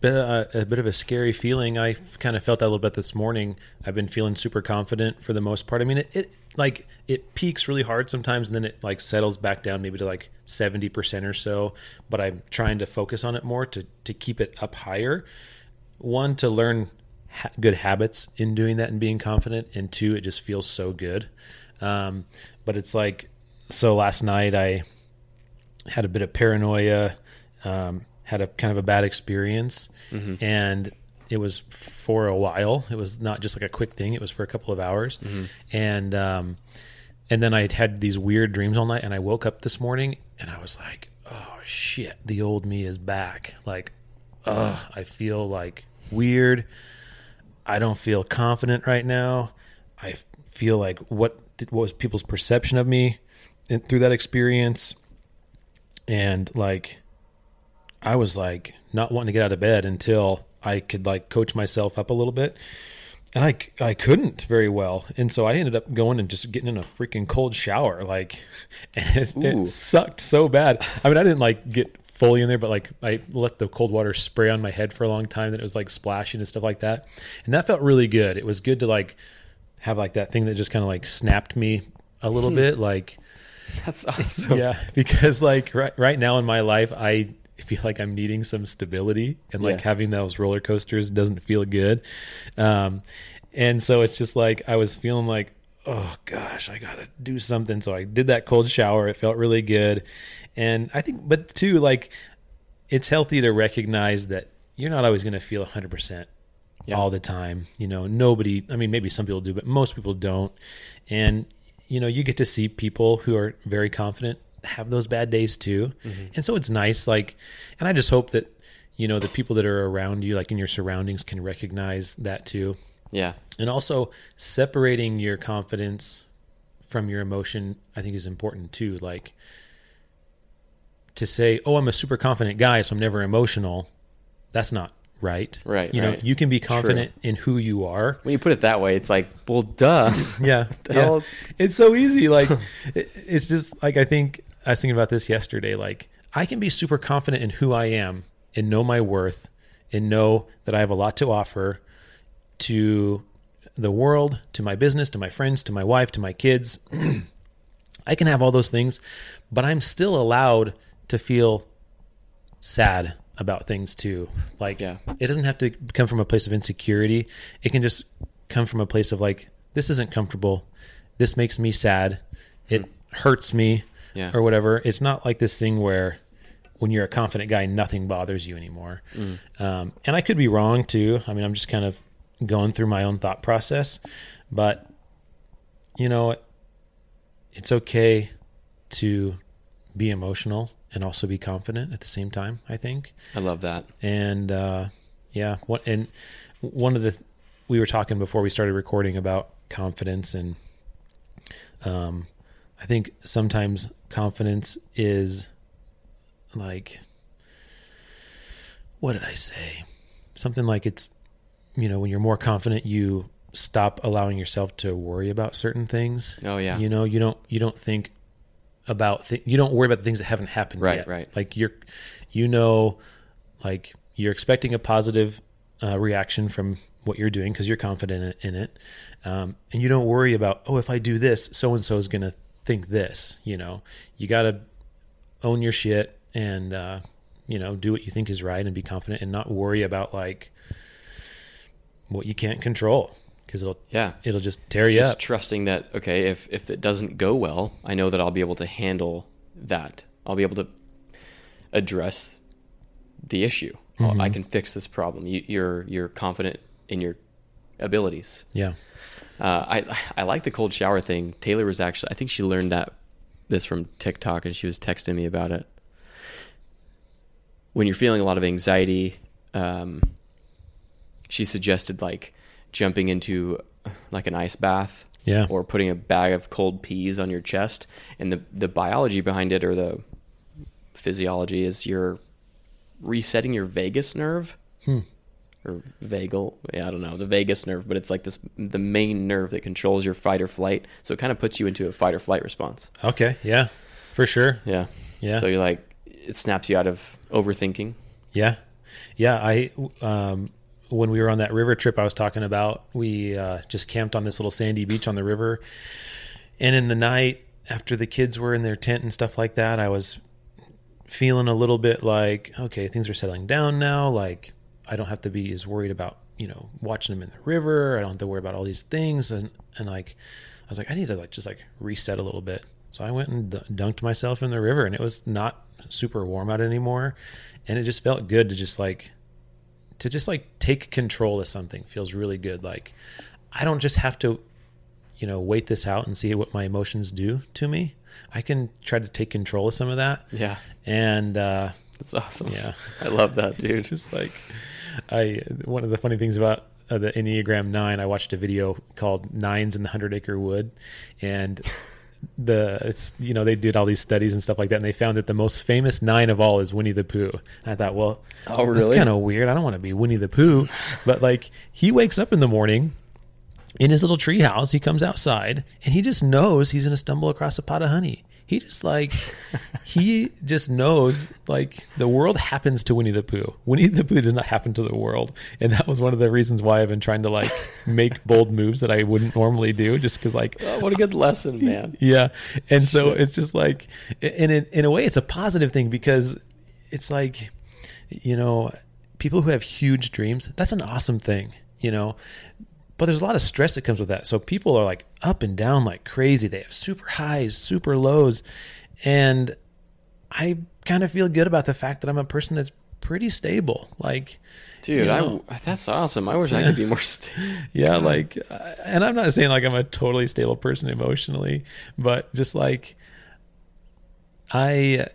bit a, a bit of a scary feeling. I kind of felt that a little bit this morning. I've been feeling super confident for the most part. I mean, it, it like it peaks really hard sometimes, and then it like settles back down maybe to like seventy percent or so. But I'm trying to focus on it more to to keep it up higher. One to learn ha- good habits in doing that and being confident, and two, it just feels so good. Um, but it's like so. Last night I had a bit of paranoia. Um, had a kind of a bad experience Mm-hmm. and it was for a while it was not just like a quick thing it was for a couple of hours Mm-hmm. and um and then i had these weird dreams all night and i woke up this morning and i was like oh shit the old me is back like ugh i feel like weird i don't feel confident right now i feel like what did, what was people's perception of me in, through that experience and like I was like not wanting to get out of bed until I could like coach myself up a little bit. And I, I couldn't very well. And so I ended up going and just getting in a freaking cold shower. Like, and it, it sucked so bad. I mean, I didn't like get fully in there, but like I let the cold water spray on my head for a long time that it was like splashing and stuff like that. And that felt really good. It was good to like have like that thing that just kind of like snapped me a little bit. Like, That's awesome. yeah, because like right right now in my life, I feel like I'm needing some stability, and like Yeah. having those roller coasters doesn't feel good. Um, and so it's just like I was feeling like, oh gosh, I gotta do something. So I did that cold shower. It felt really good, and I think, but too, like it's healthy to recognize that you're not always going to feel 100 percent Yeah. all the time. You know, nobody, I mean, maybe some people do, but most people don't. And, you know, you get to see people who are very confident have those bad days too. Mm-hmm. And so it's nice. Like, and I just hope that, you know, the people that are around you, like in your surroundings, can recognize that too. Yeah. And also separating your confidence from your emotion, I think is important too. Like, to say, "Oh, I'm a super confident guy, so I'm never emotional." That's not right. Right, You know, you can be confident in who you are. When you put it that way, it's like, well, duh. Yeah, yeah. is- It's so easy. Like, it, it's just like I think I was thinking about this yesterday. Like, I can be super confident in who I am and know my worth and know that I have a lot to offer to the world, to my business, to my friends, to my wife, to my kids. I can have all those things, but I'm still allowed to feel sad about things too. Like Yeah. it doesn't have to come from a place of insecurity. It can just come from a place of like this isn't comfortable. This makes me sad. It hurts me Yeah. or whatever. It's not like this thing where when you're a confident guy, nothing bothers you anymore. Um, and I could be wrong too. I mean, I'm just kind of going through my own thought process, but you know, it's okay to be emotional and also be confident at the same time. I think I love that. and uh, yeah, what and one of the we were talking before we started recording about confidence, and um, I think sometimes confidence is like what did I say? Something like it's you know when you're more confident, you stop allowing yourself to worry about certain things. Oh yeah. You know, you don't you don't think about th- you don't worry about the things that haven't happened Right, yet. right. Like you're you know like you're expecting a positive uh, reaction from what you're doing because you're confident in it, um, and you don't worry about oh if I do this, so and so is going to think this. You know, you got to own your shit and uh, you know do what you think is right and be confident and not worry about like what you can't control because it'll yeah. it'll just tear you Just up. trusting that okay, if if it doesn't go well, I know that I'll be able to handle that I'll be able to address the issue. Well, I can fix this problem. You, you're you're confident in your abilities. Yeah. Uh, I I like the cold shower thing. Taylor was actually I think she learned that this from TikTok and she was texting me about it. When you're feeling a lot of anxiety, um, she suggested like jumping into like an ice bath Yeah. or putting a bag of cold peas on your chest. And the the biology behind it or the physiology is you're resetting your vagus nerve Hmm. or vagal. Yeah, I don't know the vagus nerve, but it's like this the main nerve that controls your fight or flight. So it kind of puts you into a fight or flight response. Okay. Yeah. For sure. Yeah. Yeah. So you're like it snaps you out of overthinking. Yeah, yeah. I um, when we were on that river trip I was talking about, we uh, just camped on this little sandy beach on the river, and in the night after the kids were in their tent and stuff like that, I was feeling a little bit like, okay, things are settling down now. Like I don't have to be as worried about you know watching them in the river. I don't have to worry about all these things, and and like I was like, I need to like just like reset a little bit. So I went and dunked myself in the river, and it was not super warm out anymore, and it just felt good to just like to just like take control of something feels really good. Like I don't just have to, you know, wait this out and see what my emotions do to me. I can try to take control of some of that, Yeah. and uh, That's awesome. Yeah. I love that, dude. just like I one of the funny things about uh, the Enneagram 9 I watched a video called Nines in the 100 Acre Wood and the it's you know they did all these studies and stuff like that and they found that the most famous nine of all is Winnie the Pooh. And I thought, well, Oh, that's really? kind of weird. I don't want to be Winnie the Pooh, but like he wakes up in the morning in his little tree house, he comes outside and he just knows he's going to stumble across a pot of honey. He just like, he just knows like the world happens to Winnie the Pooh. Winnie the Pooh does not happen to the world. And that was one of the reasons why I've been trying to like make bold moves that I wouldn't normally do just because like, Oh, what a good lesson, man. yeah. And so it's just like, and in, in a way, it's a positive thing because it's like, you know, people who have huge dreams, that's an awesome thing, you know. But there's a lot of stress that comes with that. So people are like up and down like crazy. They have super highs, super lows. And I kind of feel good about the fact that I'm a person that's pretty stable. Like, Dude, you know, I that's awesome. I wish I could be more stable. yeah like and i'm not saying like i'm a totally stable person emotionally but just like i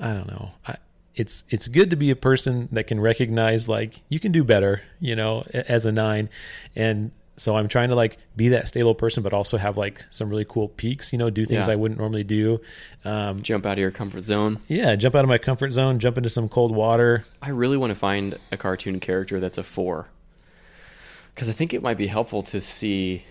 i don't know I, it's it's good to be a person that can recognize like you can do better you know as a nine and so i'm trying to like be that stable person but also have like some really cool peaks you know do things Yeah. i wouldn't normally do um, Jump out of your comfort zone. yeah jump out of my comfort zone jump into some cold water I really want to find a cartoon character that's a four. Because I think it might be helpful to see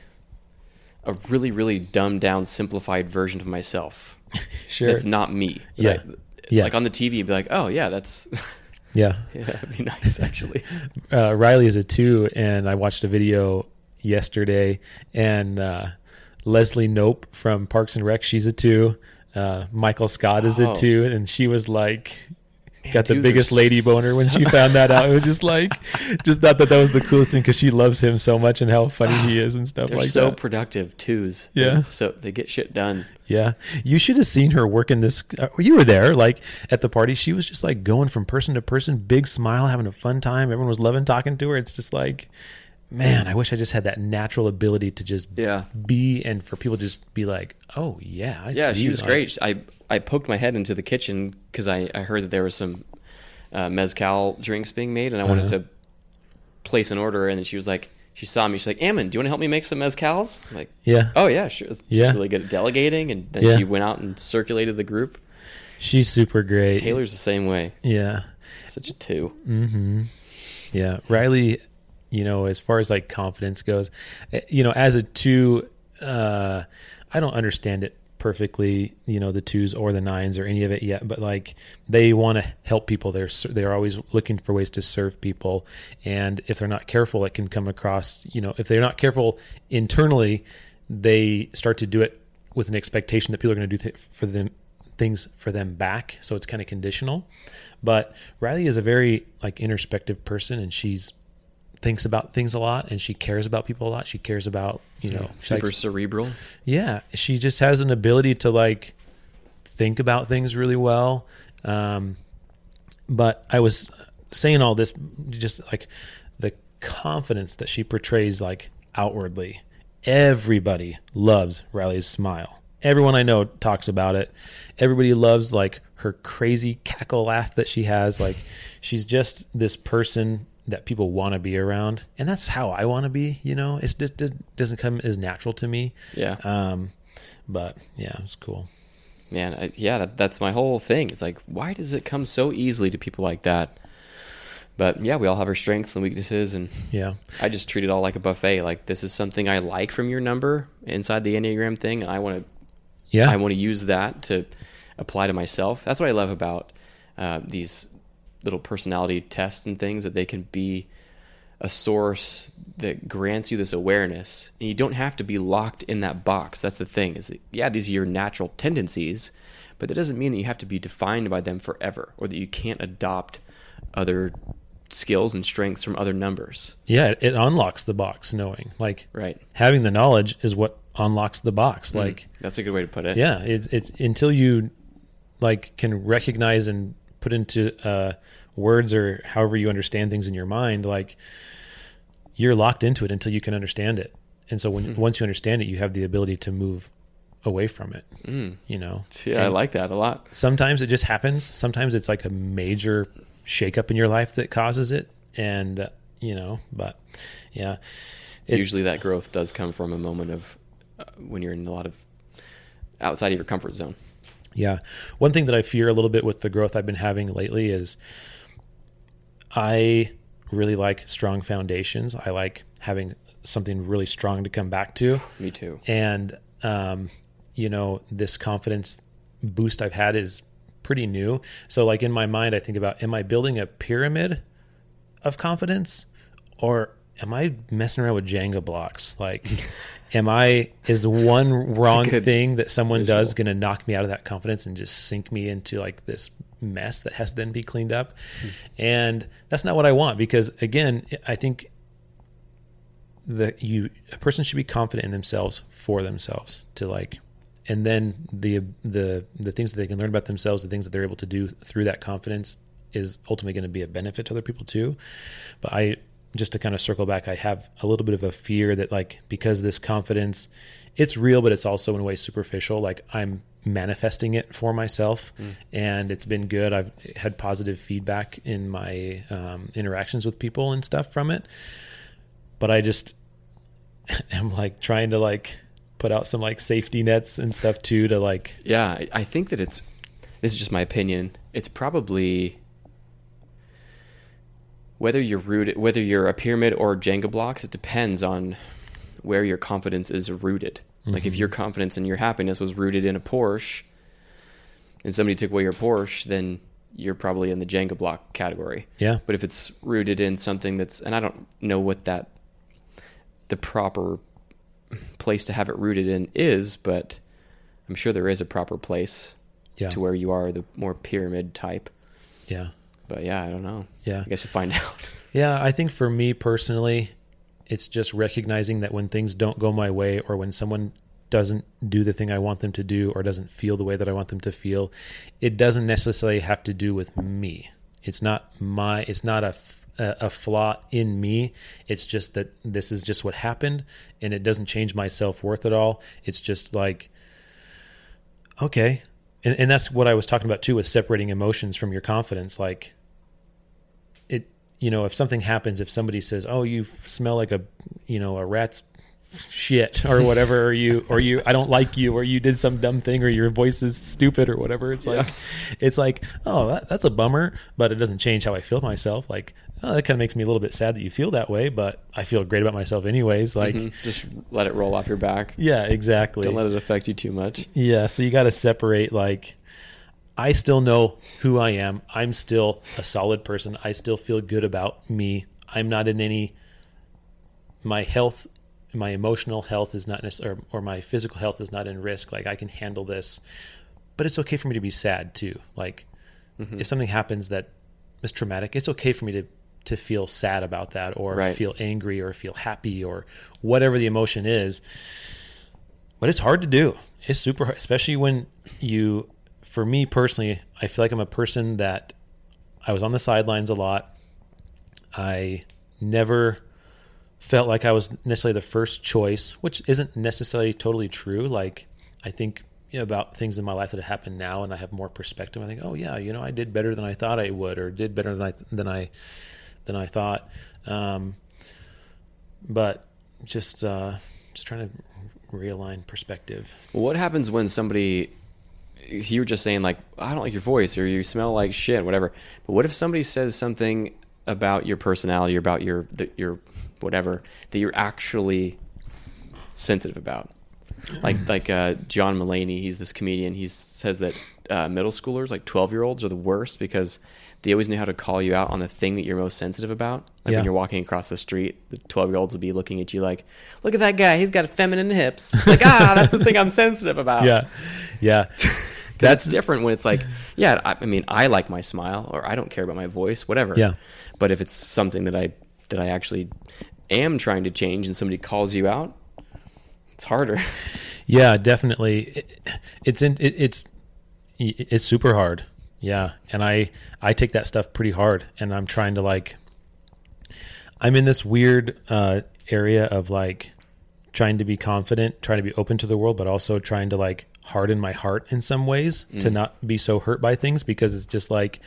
a really, really dumbed down, simplified version of myself. sure That's not me. Yeah. Like, Yeah. like on the TV, you'd be like, oh, yeah, that's. yeah yeah, that'd be nice, actually. uh, Riley is a two, and I watched a video yesterday, and uh, Leslie Knope from Parks and Rec, she's a two. Uh, Michael Scott is a Oh. two, and she was like, Man, got the biggest lady boner when so- she found that out. It was just like, just thought that that was the coolest thing because she loves him so much and how funny he is and stuff They're like so that. productive, twos. Yeah. They're So they get shit done. Yeah, you should have seen her working this. Uh, you were there, like at the party. She was just like going from person to person, big smile, having a fun time. Everyone was loving talking to her. It's just like, man, I wish I just had that natural ability to just Yeah. be and for people to just be like, oh yeah, I Yeah, she you." was great. I I poked my head into the kitchen because I, I heard that there was some uh, mezcal drinks being made, and I wanted Uh-huh. to place an order. And then she was like, she saw me. She's like, Ammon, do you want to help me make some mezcals? I'm like, Yeah, oh yeah, sure. Just Yeah. really good at delegating, and then Yeah. she went out and circulated the group. she's super great. Taylor's the same way. yeah, Such a two. Mm-hmm. Yeah, Riley. You know, as far as like confidence goes, eh, you know, as a two, uh, I don't understand it perfectly. You know, the twos or the nines or any of it yet, but like they want to help people. They're they're always looking for ways to serve people, and if they're not careful, it can come across. You know, if they're not careful internally, they start to do it with an expectation that people are going to do th- for them things for them back so it's kind of conditional but riley is a very like introspective person and she's thinks about things a lot and she cares about people a lot she cares about you know Super likes- cerebral. yeah she just has an ability to like think about things really well. Um, but I was saying all this just like the confidence that she portrays like outwardly. Everybody loves Riley's smile. Everyone I know talks about it. Everybody loves like her crazy cackle laugh that she has. Like she's just this person that people want to be around, and that's how I want to be. You know, it just it doesn't come as natural to me. Yeah. Um, but yeah, it's cool. Man, I, yeah, that, that's my whole thing. It's like, why does it come so easily to people like that? But yeah, we all have our strengths and weaknesses, and Yeah. I just treat it all like a buffet. Like this is something I like from your number inside the Enneagram thing, and I want to Yeah. I want to use that to apply to myself. That's what I love about uh, these little personality tests and things that they can be a source that grants you this awareness. And you don't have to be locked in that box. That's the thing. Is that, yeah, these are your natural tendencies, but that doesn't mean that you have to be defined by them forever, or that you can't adopt other skills and strengths from other numbers. yeah. It, unlocks the box knowing like Right. having the knowledge is what unlocks the box. Mm-hmm. Like, That's a good way to put it. yeah, it's, it's until you like can recognize and put into uh, words or however you understand things in your mind, like you're locked into it until you can understand it. And so when once you understand it, you have the ability to move away from it. Mm. You know, Yeah, I like that a lot. sometimes it just happens. Sometimes it's like a major shakeup in your life that causes it, and uh, you know, but yeah, It- Usually that growth does come from a moment of uh, when you're in a lot of outside of your comfort zone. Yeah. One thing that I fear a little bit with the growth I've been having lately is I really like strong foundations. I like having something really strong to come back to. Me too. And, um, you know, this confidence boost I've had is pretty new. So, like in my mind, I think about am I building a pyramid of confidence or am I messing around with Jenga blocks? Like, am I, is one wrong thing that someone does going to knock me out of that confidence and just sink me into like this mess that has to then be cleaned up? And that's not what I want because, again, I think that you a person should be confident in themselves for themselves to like and then the the the things that they can learn about themselves the things that they're able to do through that confidence is ultimately going to be a benefit to other people too but i just to kind of circle back i have a little bit of a fear that like because this confidence it's real but it's also in a way superficial like i'm manifesting it for myself and it's been good i've had positive feedback in my um, interactions with people and stuff from it but I just am like trying to like put out some like safety nets and stuff too to like Yeah, I think that it's. This is just my opinion. It's probably whether you're rooted, whether you're a pyramid or Jenga blocks. It depends on where your confidence is rooted. Like if mm-hmm. your confidence and your happiness was rooted in a Porsche, and somebody took away your Porsche, then you're probably in the Jenga block category. yeah But if it's rooted in something that's, and I don't know what that, the proper place to have it rooted in is, but I'm sure there is a proper place yeah to where you are the more pyramid type. yeah But yeah, I don't know. yeah. I guess you'll find out. yeah I think for me personally it's just recognizing that when things don't go my way or when someone doesn't do the thing I want them to do or doesn't feel the way that I want them to feel it doesn't necessarily have to do with me. It's not my it's not a, a flaw in me. It's just that this is just what happened and it doesn't change my self-worth at all. It's just like okay. And, and that's what i was talking about too with separating emotions from your confidence. Like you know if something happens if somebody says oh you smell like a you know a rat's shit or whatever or you or you i don't like you or you did some dumb thing or your voice is stupid or whatever it's like it's like oh that, that's a bummer but it doesn't change how i feel myself like oh, that kind of makes me a little bit sad that you feel that way but i feel great about myself anyways like Mhm. Just let it roll off your back. yeah exactly Don't let it affect you too much. yeah, so you got to separate like I still know who I am. I'm still a solid person. I still feel good about me. I'm not in any my health, my emotional health is not necessarily or, or my physical health is not in risk. Like I can handle this. But it's okay for me to be sad too. Like mm-hmm. if something happens that is traumatic, it's okay for me to to feel sad about that or Right. feel angry or feel happy or whatever the emotion is but it's hard to do. It's super hard, especially when you for me personally, I feel like I'm a person that I was on the sidelines a lot. I never felt like I was necessarily the first choice, which isn't necessarily totally true. Like I think you know, about things in my life that have happened now, and I have more perspective. I think, oh yeah, you know, I did better than I thought I would, or did better than I than I than I thought. Um, but just uh, just trying to realign perspective. What happens when somebody you were just saying like I don't like your voice or you smell like shit, whatever. But what if somebody says something about your personality or about your your whatever that you're actually sensitive about? Like like uh, John Mulaney, he's this comedian. He says that uh, middle schoolers, like twelve year olds, are the worst because they always knew how to call you out on the thing that you're most sensitive about. Like Yeah. when you're walking across the street, the 12 year olds will be looking at you like, look at that guy. He's got feminine hips. It's like, ah, that's the thing I'm sensitive about. Yeah, yeah. That's different when it's like, yeah, I, I mean, I like my smile or I don't care about my voice, whatever. Yeah. But if it's something that I, that I actually am trying to change and somebody calls you out, it's harder. Yeah, definitely. It, it's in it, it's it's super hard. Yeah, and I I take that stuff pretty hard, and I'm trying to like. I'm in this weird uh, area of like trying to be confident, trying to be open to the world, but also trying to like harden my heart in some ways to not be so hurt by things because it's just like,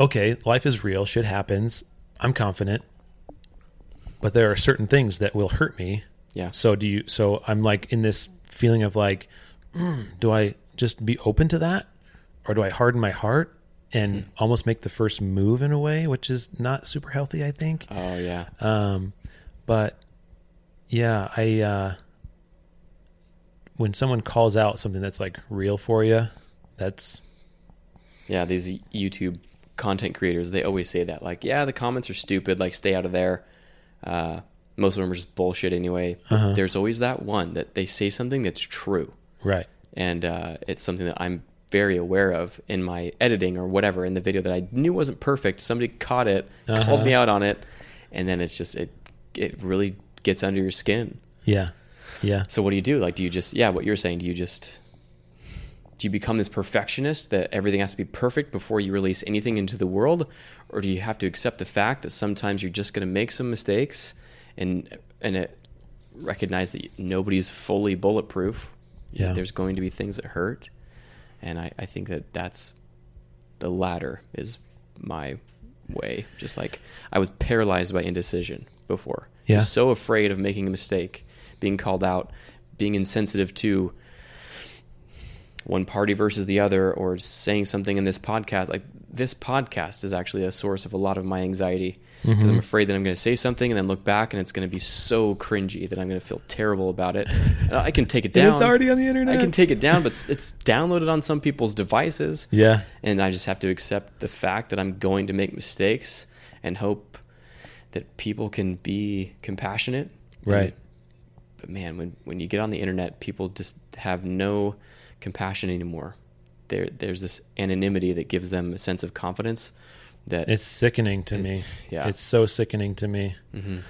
okay, life is real, shit happens. I'm confident, but there are certain things that will hurt me Yeah. so do you? So I'm like in this feeling of like, mm, do I just be open to that, or do I harden my heart and Hmm. almost make the first move in a way, which is not super healthy, I think. Oh yeah. Um, but yeah, I uh, when someone calls out something that's like real for you, that's Yeah, these YouTube content creators, they always say that. Like, yeah, the comments are stupid. Like, stay out of there. Uh, most of them are just bullshit anyway. Uh-huh. There's always that one that they say something that's true. right. And uh, it's something that I'm very aware of in my editing or whatever in the video that I knew wasn't perfect. Somebody caught it, Uh-huh. called me out on it. And then it's just, it, it really gets under your skin. Yeah, yeah. So what do you do? Like, do you just, yeah, what you're saying, do you just, do you become this perfectionist that everything has to be perfect before you release anything into the world? Or do you have to accept the fact that sometimes you're just going to make some mistakes and, and it, recognize that nobody's fully bulletproof? Yeah. There's going to be things that hurt. And I, I think that that's the latter is my way. Just like I was paralyzed by indecision before. Yeah. Just so afraid of making a mistake, being called out, being insensitive to one party versus the other, or saying something in this podcast. Like this podcast is actually a source of a lot of my anxiety because Mm-hmm. I'm afraid that I'm going to say something and then look back and it's going to be so cringy that I'm going to feel terrible about it. And I can take it down. it's already on the internet. I can take it down, but it's- it's downloaded on some people's devices Yeah, and I just have to accept the fact that I'm going to make mistakes and hope that people can be compassionate. Right. But man, when when you get on the internet, people just have no compassion anymore. There there's this anonymity that gives them a sense of confidence that it's sickening to me. yeah. it's so sickening to me. Mhm.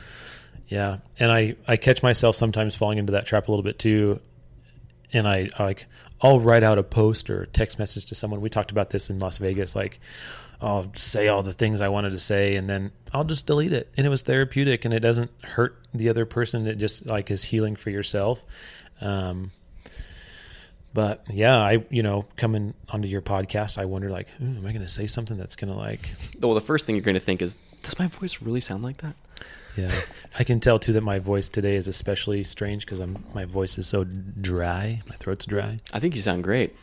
Yeah, and I I catch myself sometimes falling into that trap a little bit too. And I like I'll write out a post or a text message to someone. We talked about this in Las Vegas. Like I'll say all the things I wanted to say, and then I'll just delete it. And it was therapeutic, and it doesn't hurt the other person. It just like is healing for yourself. Um, but yeah, I you know coming onto your podcast, I wonder like, am I going to say something that's going to like well, the first thing you're going to think is, does my voice really sound like that? Yeah, I can tell too that my voice today is especially strange because I'm my voice is so dry. My throat's dry. I think you sound great.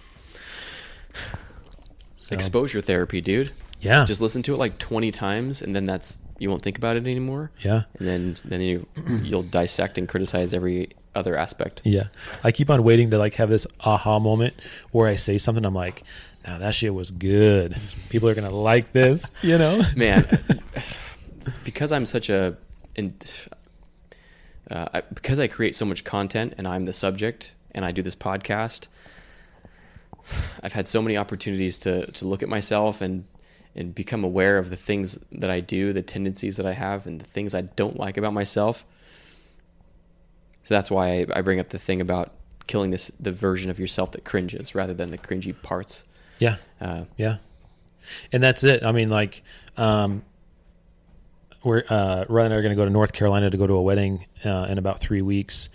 So, Exposure therapy, dude. yeah, Just listen to it like 20 times, and then that's you won't think about it anymore. yeah, and then then you you'll dissect and criticize every other aspect. yeah. I keep on waiting to like have this aha moment where I say something. I'm like, now that shit was good. People are gonna like this, you know? Man, because I'm such a in, uh, I, because I create so much content and I'm the subject and I do this podcast. I've had so many opportunities to to look at myself and and become aware of the things that I do, the tendencies that I have, and the things I don't like about myself. So that's why I, I bring up the thing about killing this the version of yourself that cringes rather than the cringy parts. Yeah. Uh, Yeah. And that's it. I mean, like, um, we're, uh, Ryan and I are going to go to North Carolina to go to a wedding, uh, in about three weeks.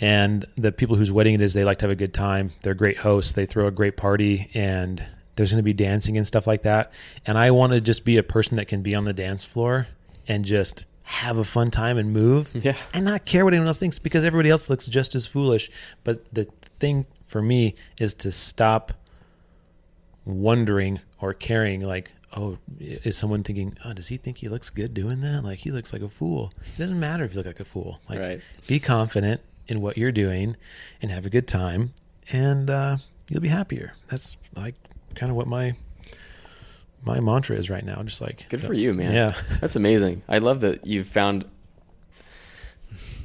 And the people whose wedding it is, they like to have a good time. They're great hosts. They throw a great party and there's going to be dancing and stuff like that. And I want to just be a person that can be on the dance floor and just have a fun time and move Yeah. and not care what anyone else thinks because everybody else looks just as foolish. But the thing for me is to stop wondering or caring like oh is someone thinking oh does he think he looks good doing that like he looks like a fool it doesn't matter if you look like a fool like Right. be confident in what you're doing and have a good time and uh, you'll be happier that's like kind of what my my mantra is right now just like Good for you, man. yeah That's amazing. I love that you've found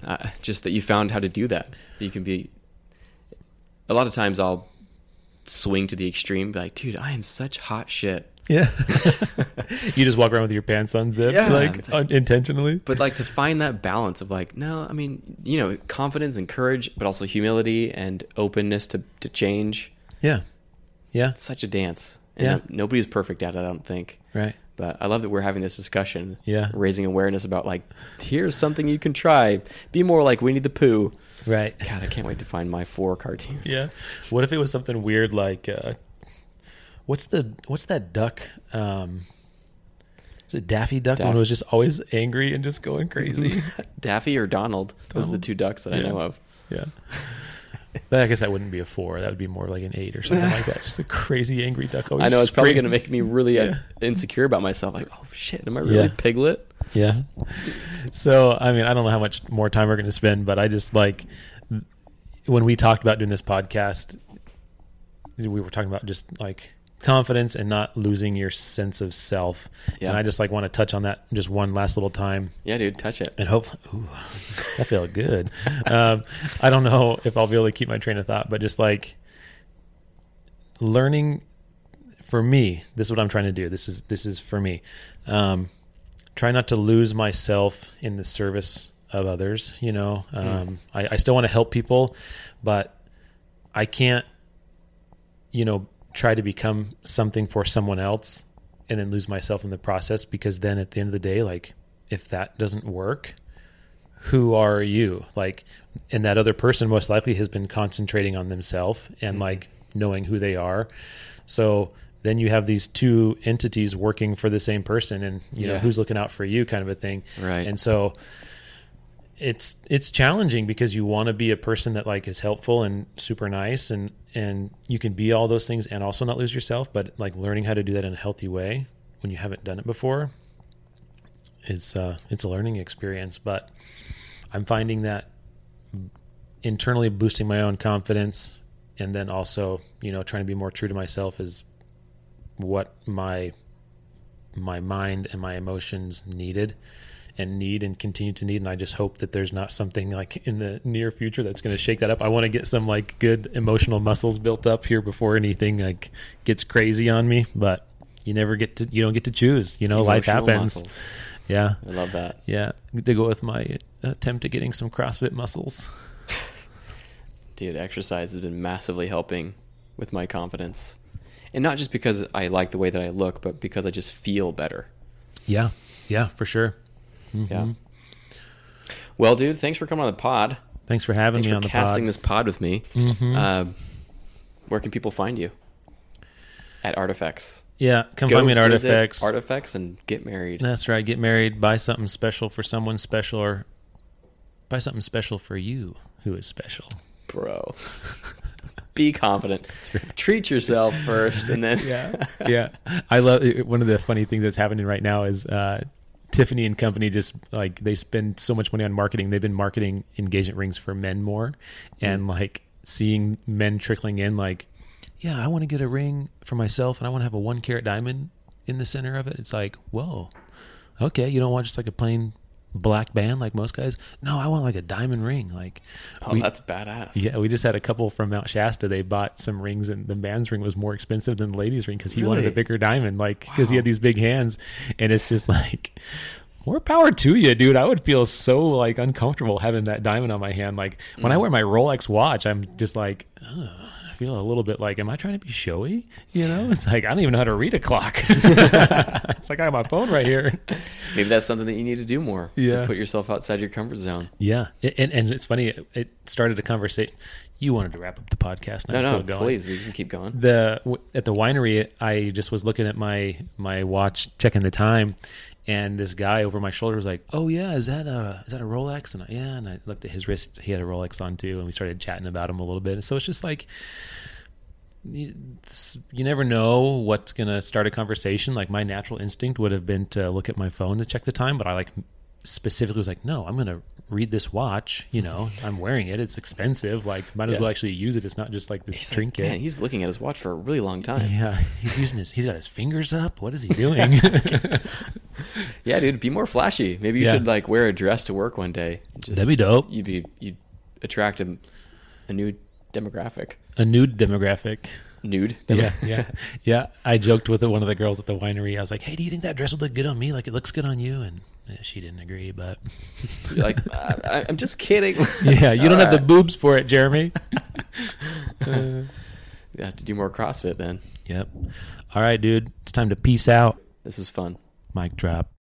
uh, just that you found how to do that. You can be. A lot of times I'll swing to the extreme, be like, dude, I am such hot shit. yeah you just walk around with your pants unzipped Yeah. like un- intentionally But like to find that balance of like, no, I mean, you know, confidence and courage, but also humility and openness to, to change. yeah yeah It's such a dance. And Yeah. no- nobody's perfect at it, I don't think. right But I love that we're having this discussion. Yeah. Raising awareness about like, here's something you can try. Be more like Winnie the Pooh. right God, I can't wait to find my four cartoon. Yeah. What if it was something weird like uh what's the what's that duck um is it Daffy Duck Daff- one was just always angry and just going crazy? Daffy or Donald. Those are the two ducks that I know of. yeah. But I guess that wouldn't be a four. That would be more like an eight or something like that. Just a crazy angry duck. Always I know it's probably going to make me really uh, Yeah. insecure about myself. Like, oh shit, am I really Yeah. Piglet? Yeah. So, I mean, I don't know how much more time we're going to spend, but I just like when we talked about doing this podcast, we were talking about just like confidence and not losing your sense of self. Yeah. And I just like want to touch on that just one last little time Yeah, dude, touch it. and hope, ooh, that felt good. Um, I don't know if I'll be able to keep my train of thought, but just like learning for me, this is what I'm trying to do. This is, this is for me. Um, try not to lose myself in the service of others. You know, um, I, I still want to help people, but I can't, you know, try to become something for someone else and then lose myself in the process because then at the end of the day, like if that doesn't work, who are you? Like, and that other person most likely has been concentrating on themselves and mm-hmm. like knowing who they are. So then you have these two entities working for the same person and you know who's looking out for you kind of a thing. Right. And so it's it's challenging because you want to be a person that like is helpful and super nice and and you can be all those things and also not lose yourself but like learning how to do that in a healthy way when you haven't done it before it's uh it's a learning experience. But i'm finding that internally boosting my own confidence and then also you know trying to be more true to myself is what my my mind and my emotions needed and need and continue to need and i just hope that there's not something like in the near future that's going to shake that up i want to get some like good emotional muscles built up here before anything like gets crazy on me but you never get to you don't get to choose you know life happens muscles. yeah I love that. yeah to go with my attempt at getting some crossfit muscles Dude, exercise has been massively helping with my confidence. And not just because I like the way that I look, but because I just feel better. yeah yeah for sure Yeah. Mhm. Well, dude, thanks for coming on the pod. thanks for having Thanks me for on the casting pod this pod with me. Mhm. Um, where can people find you? At Artifacts. yeah come Go find me at artifacts Artifacts and get married. That's right. Get married, buy something special for someone special, or buy something special for you who is special. Bro. Be confident. right. Treat yourself first and then Yeah, yeah. I love one of the funny things that's happening right now is uh, Tiffany and company just like they spend so much money on marketing. They've been marketing engagement rings for men more, mm-hmm. and like seeing men trickling in, like, yeah, I want to get a ring for myself, and I want to have a one carat diamond in the center of it. It's like, whoa, okay, you don't want just like a plain black band like most guys. No, I want like a diamond ring. Like, Oh, we- that's badass. yeah, we just had a couple from Mount Shasta. They bought some rings, and the man's ring was more expensive than the lady's ring because he wanted a bigger diamond, like because he had these big hands. And it's just like, More power to you, dude. I would feel so like uncomfortable having that diamond on my hand. Like when I mm. wear my Rolex watch, I'm just like, I feel a little bit like, am I trying to be showy? You know, it's like I don't even know how to read a clock. it's like I have my phone right here. Maybe that's something that you need to do more Yeah. to put yourself outside your comfort zone. Yeah, It- and and it's funny. It, it started a conversation. You wanted to wrap up the podcast. and No, I'm no, still going. please, we can keep going. the w- at the winery i just was looking at my my watch checking the time and this guy over my shoulder was like oh yeah is that a is that a rolex? And I, yeah and i looked at his wrist. He had a rolex on too and we started chatting about him a little bit. So it's just like you, you never know what's gonna start a conversation. Like my natural instinct would have been to look at my phone to check the time but i like specifically was like no i'm gonna read this watch you know i'm wearing it it's expensive like might as Yeah. well actually use it it's not just like this He's like, trinket man, he's looking at his watch for a really long time. yeah, he's using his. He's got his fingers up. What is he doing? Yeah, dude, be more flashy. Maybe you Yeah. should like wear a dress to work one day. Just, That'd be dope. You'd be you'd attract a, a new demographic. A nude demographic. Nude. Yeah, yeah, yeah. I joked with one of the girls at the winery. I was like, "Hey, do you think that dress would look good on me? Like it looks good on you?" And she didn't agree, but You're like I, I'm just kidding. yeah, you don't have the boobs for it, Jeremy. Uh, You have to do more CrossFit then. yep. All right, dude. It's time to peace out. This is fun. Mic drop.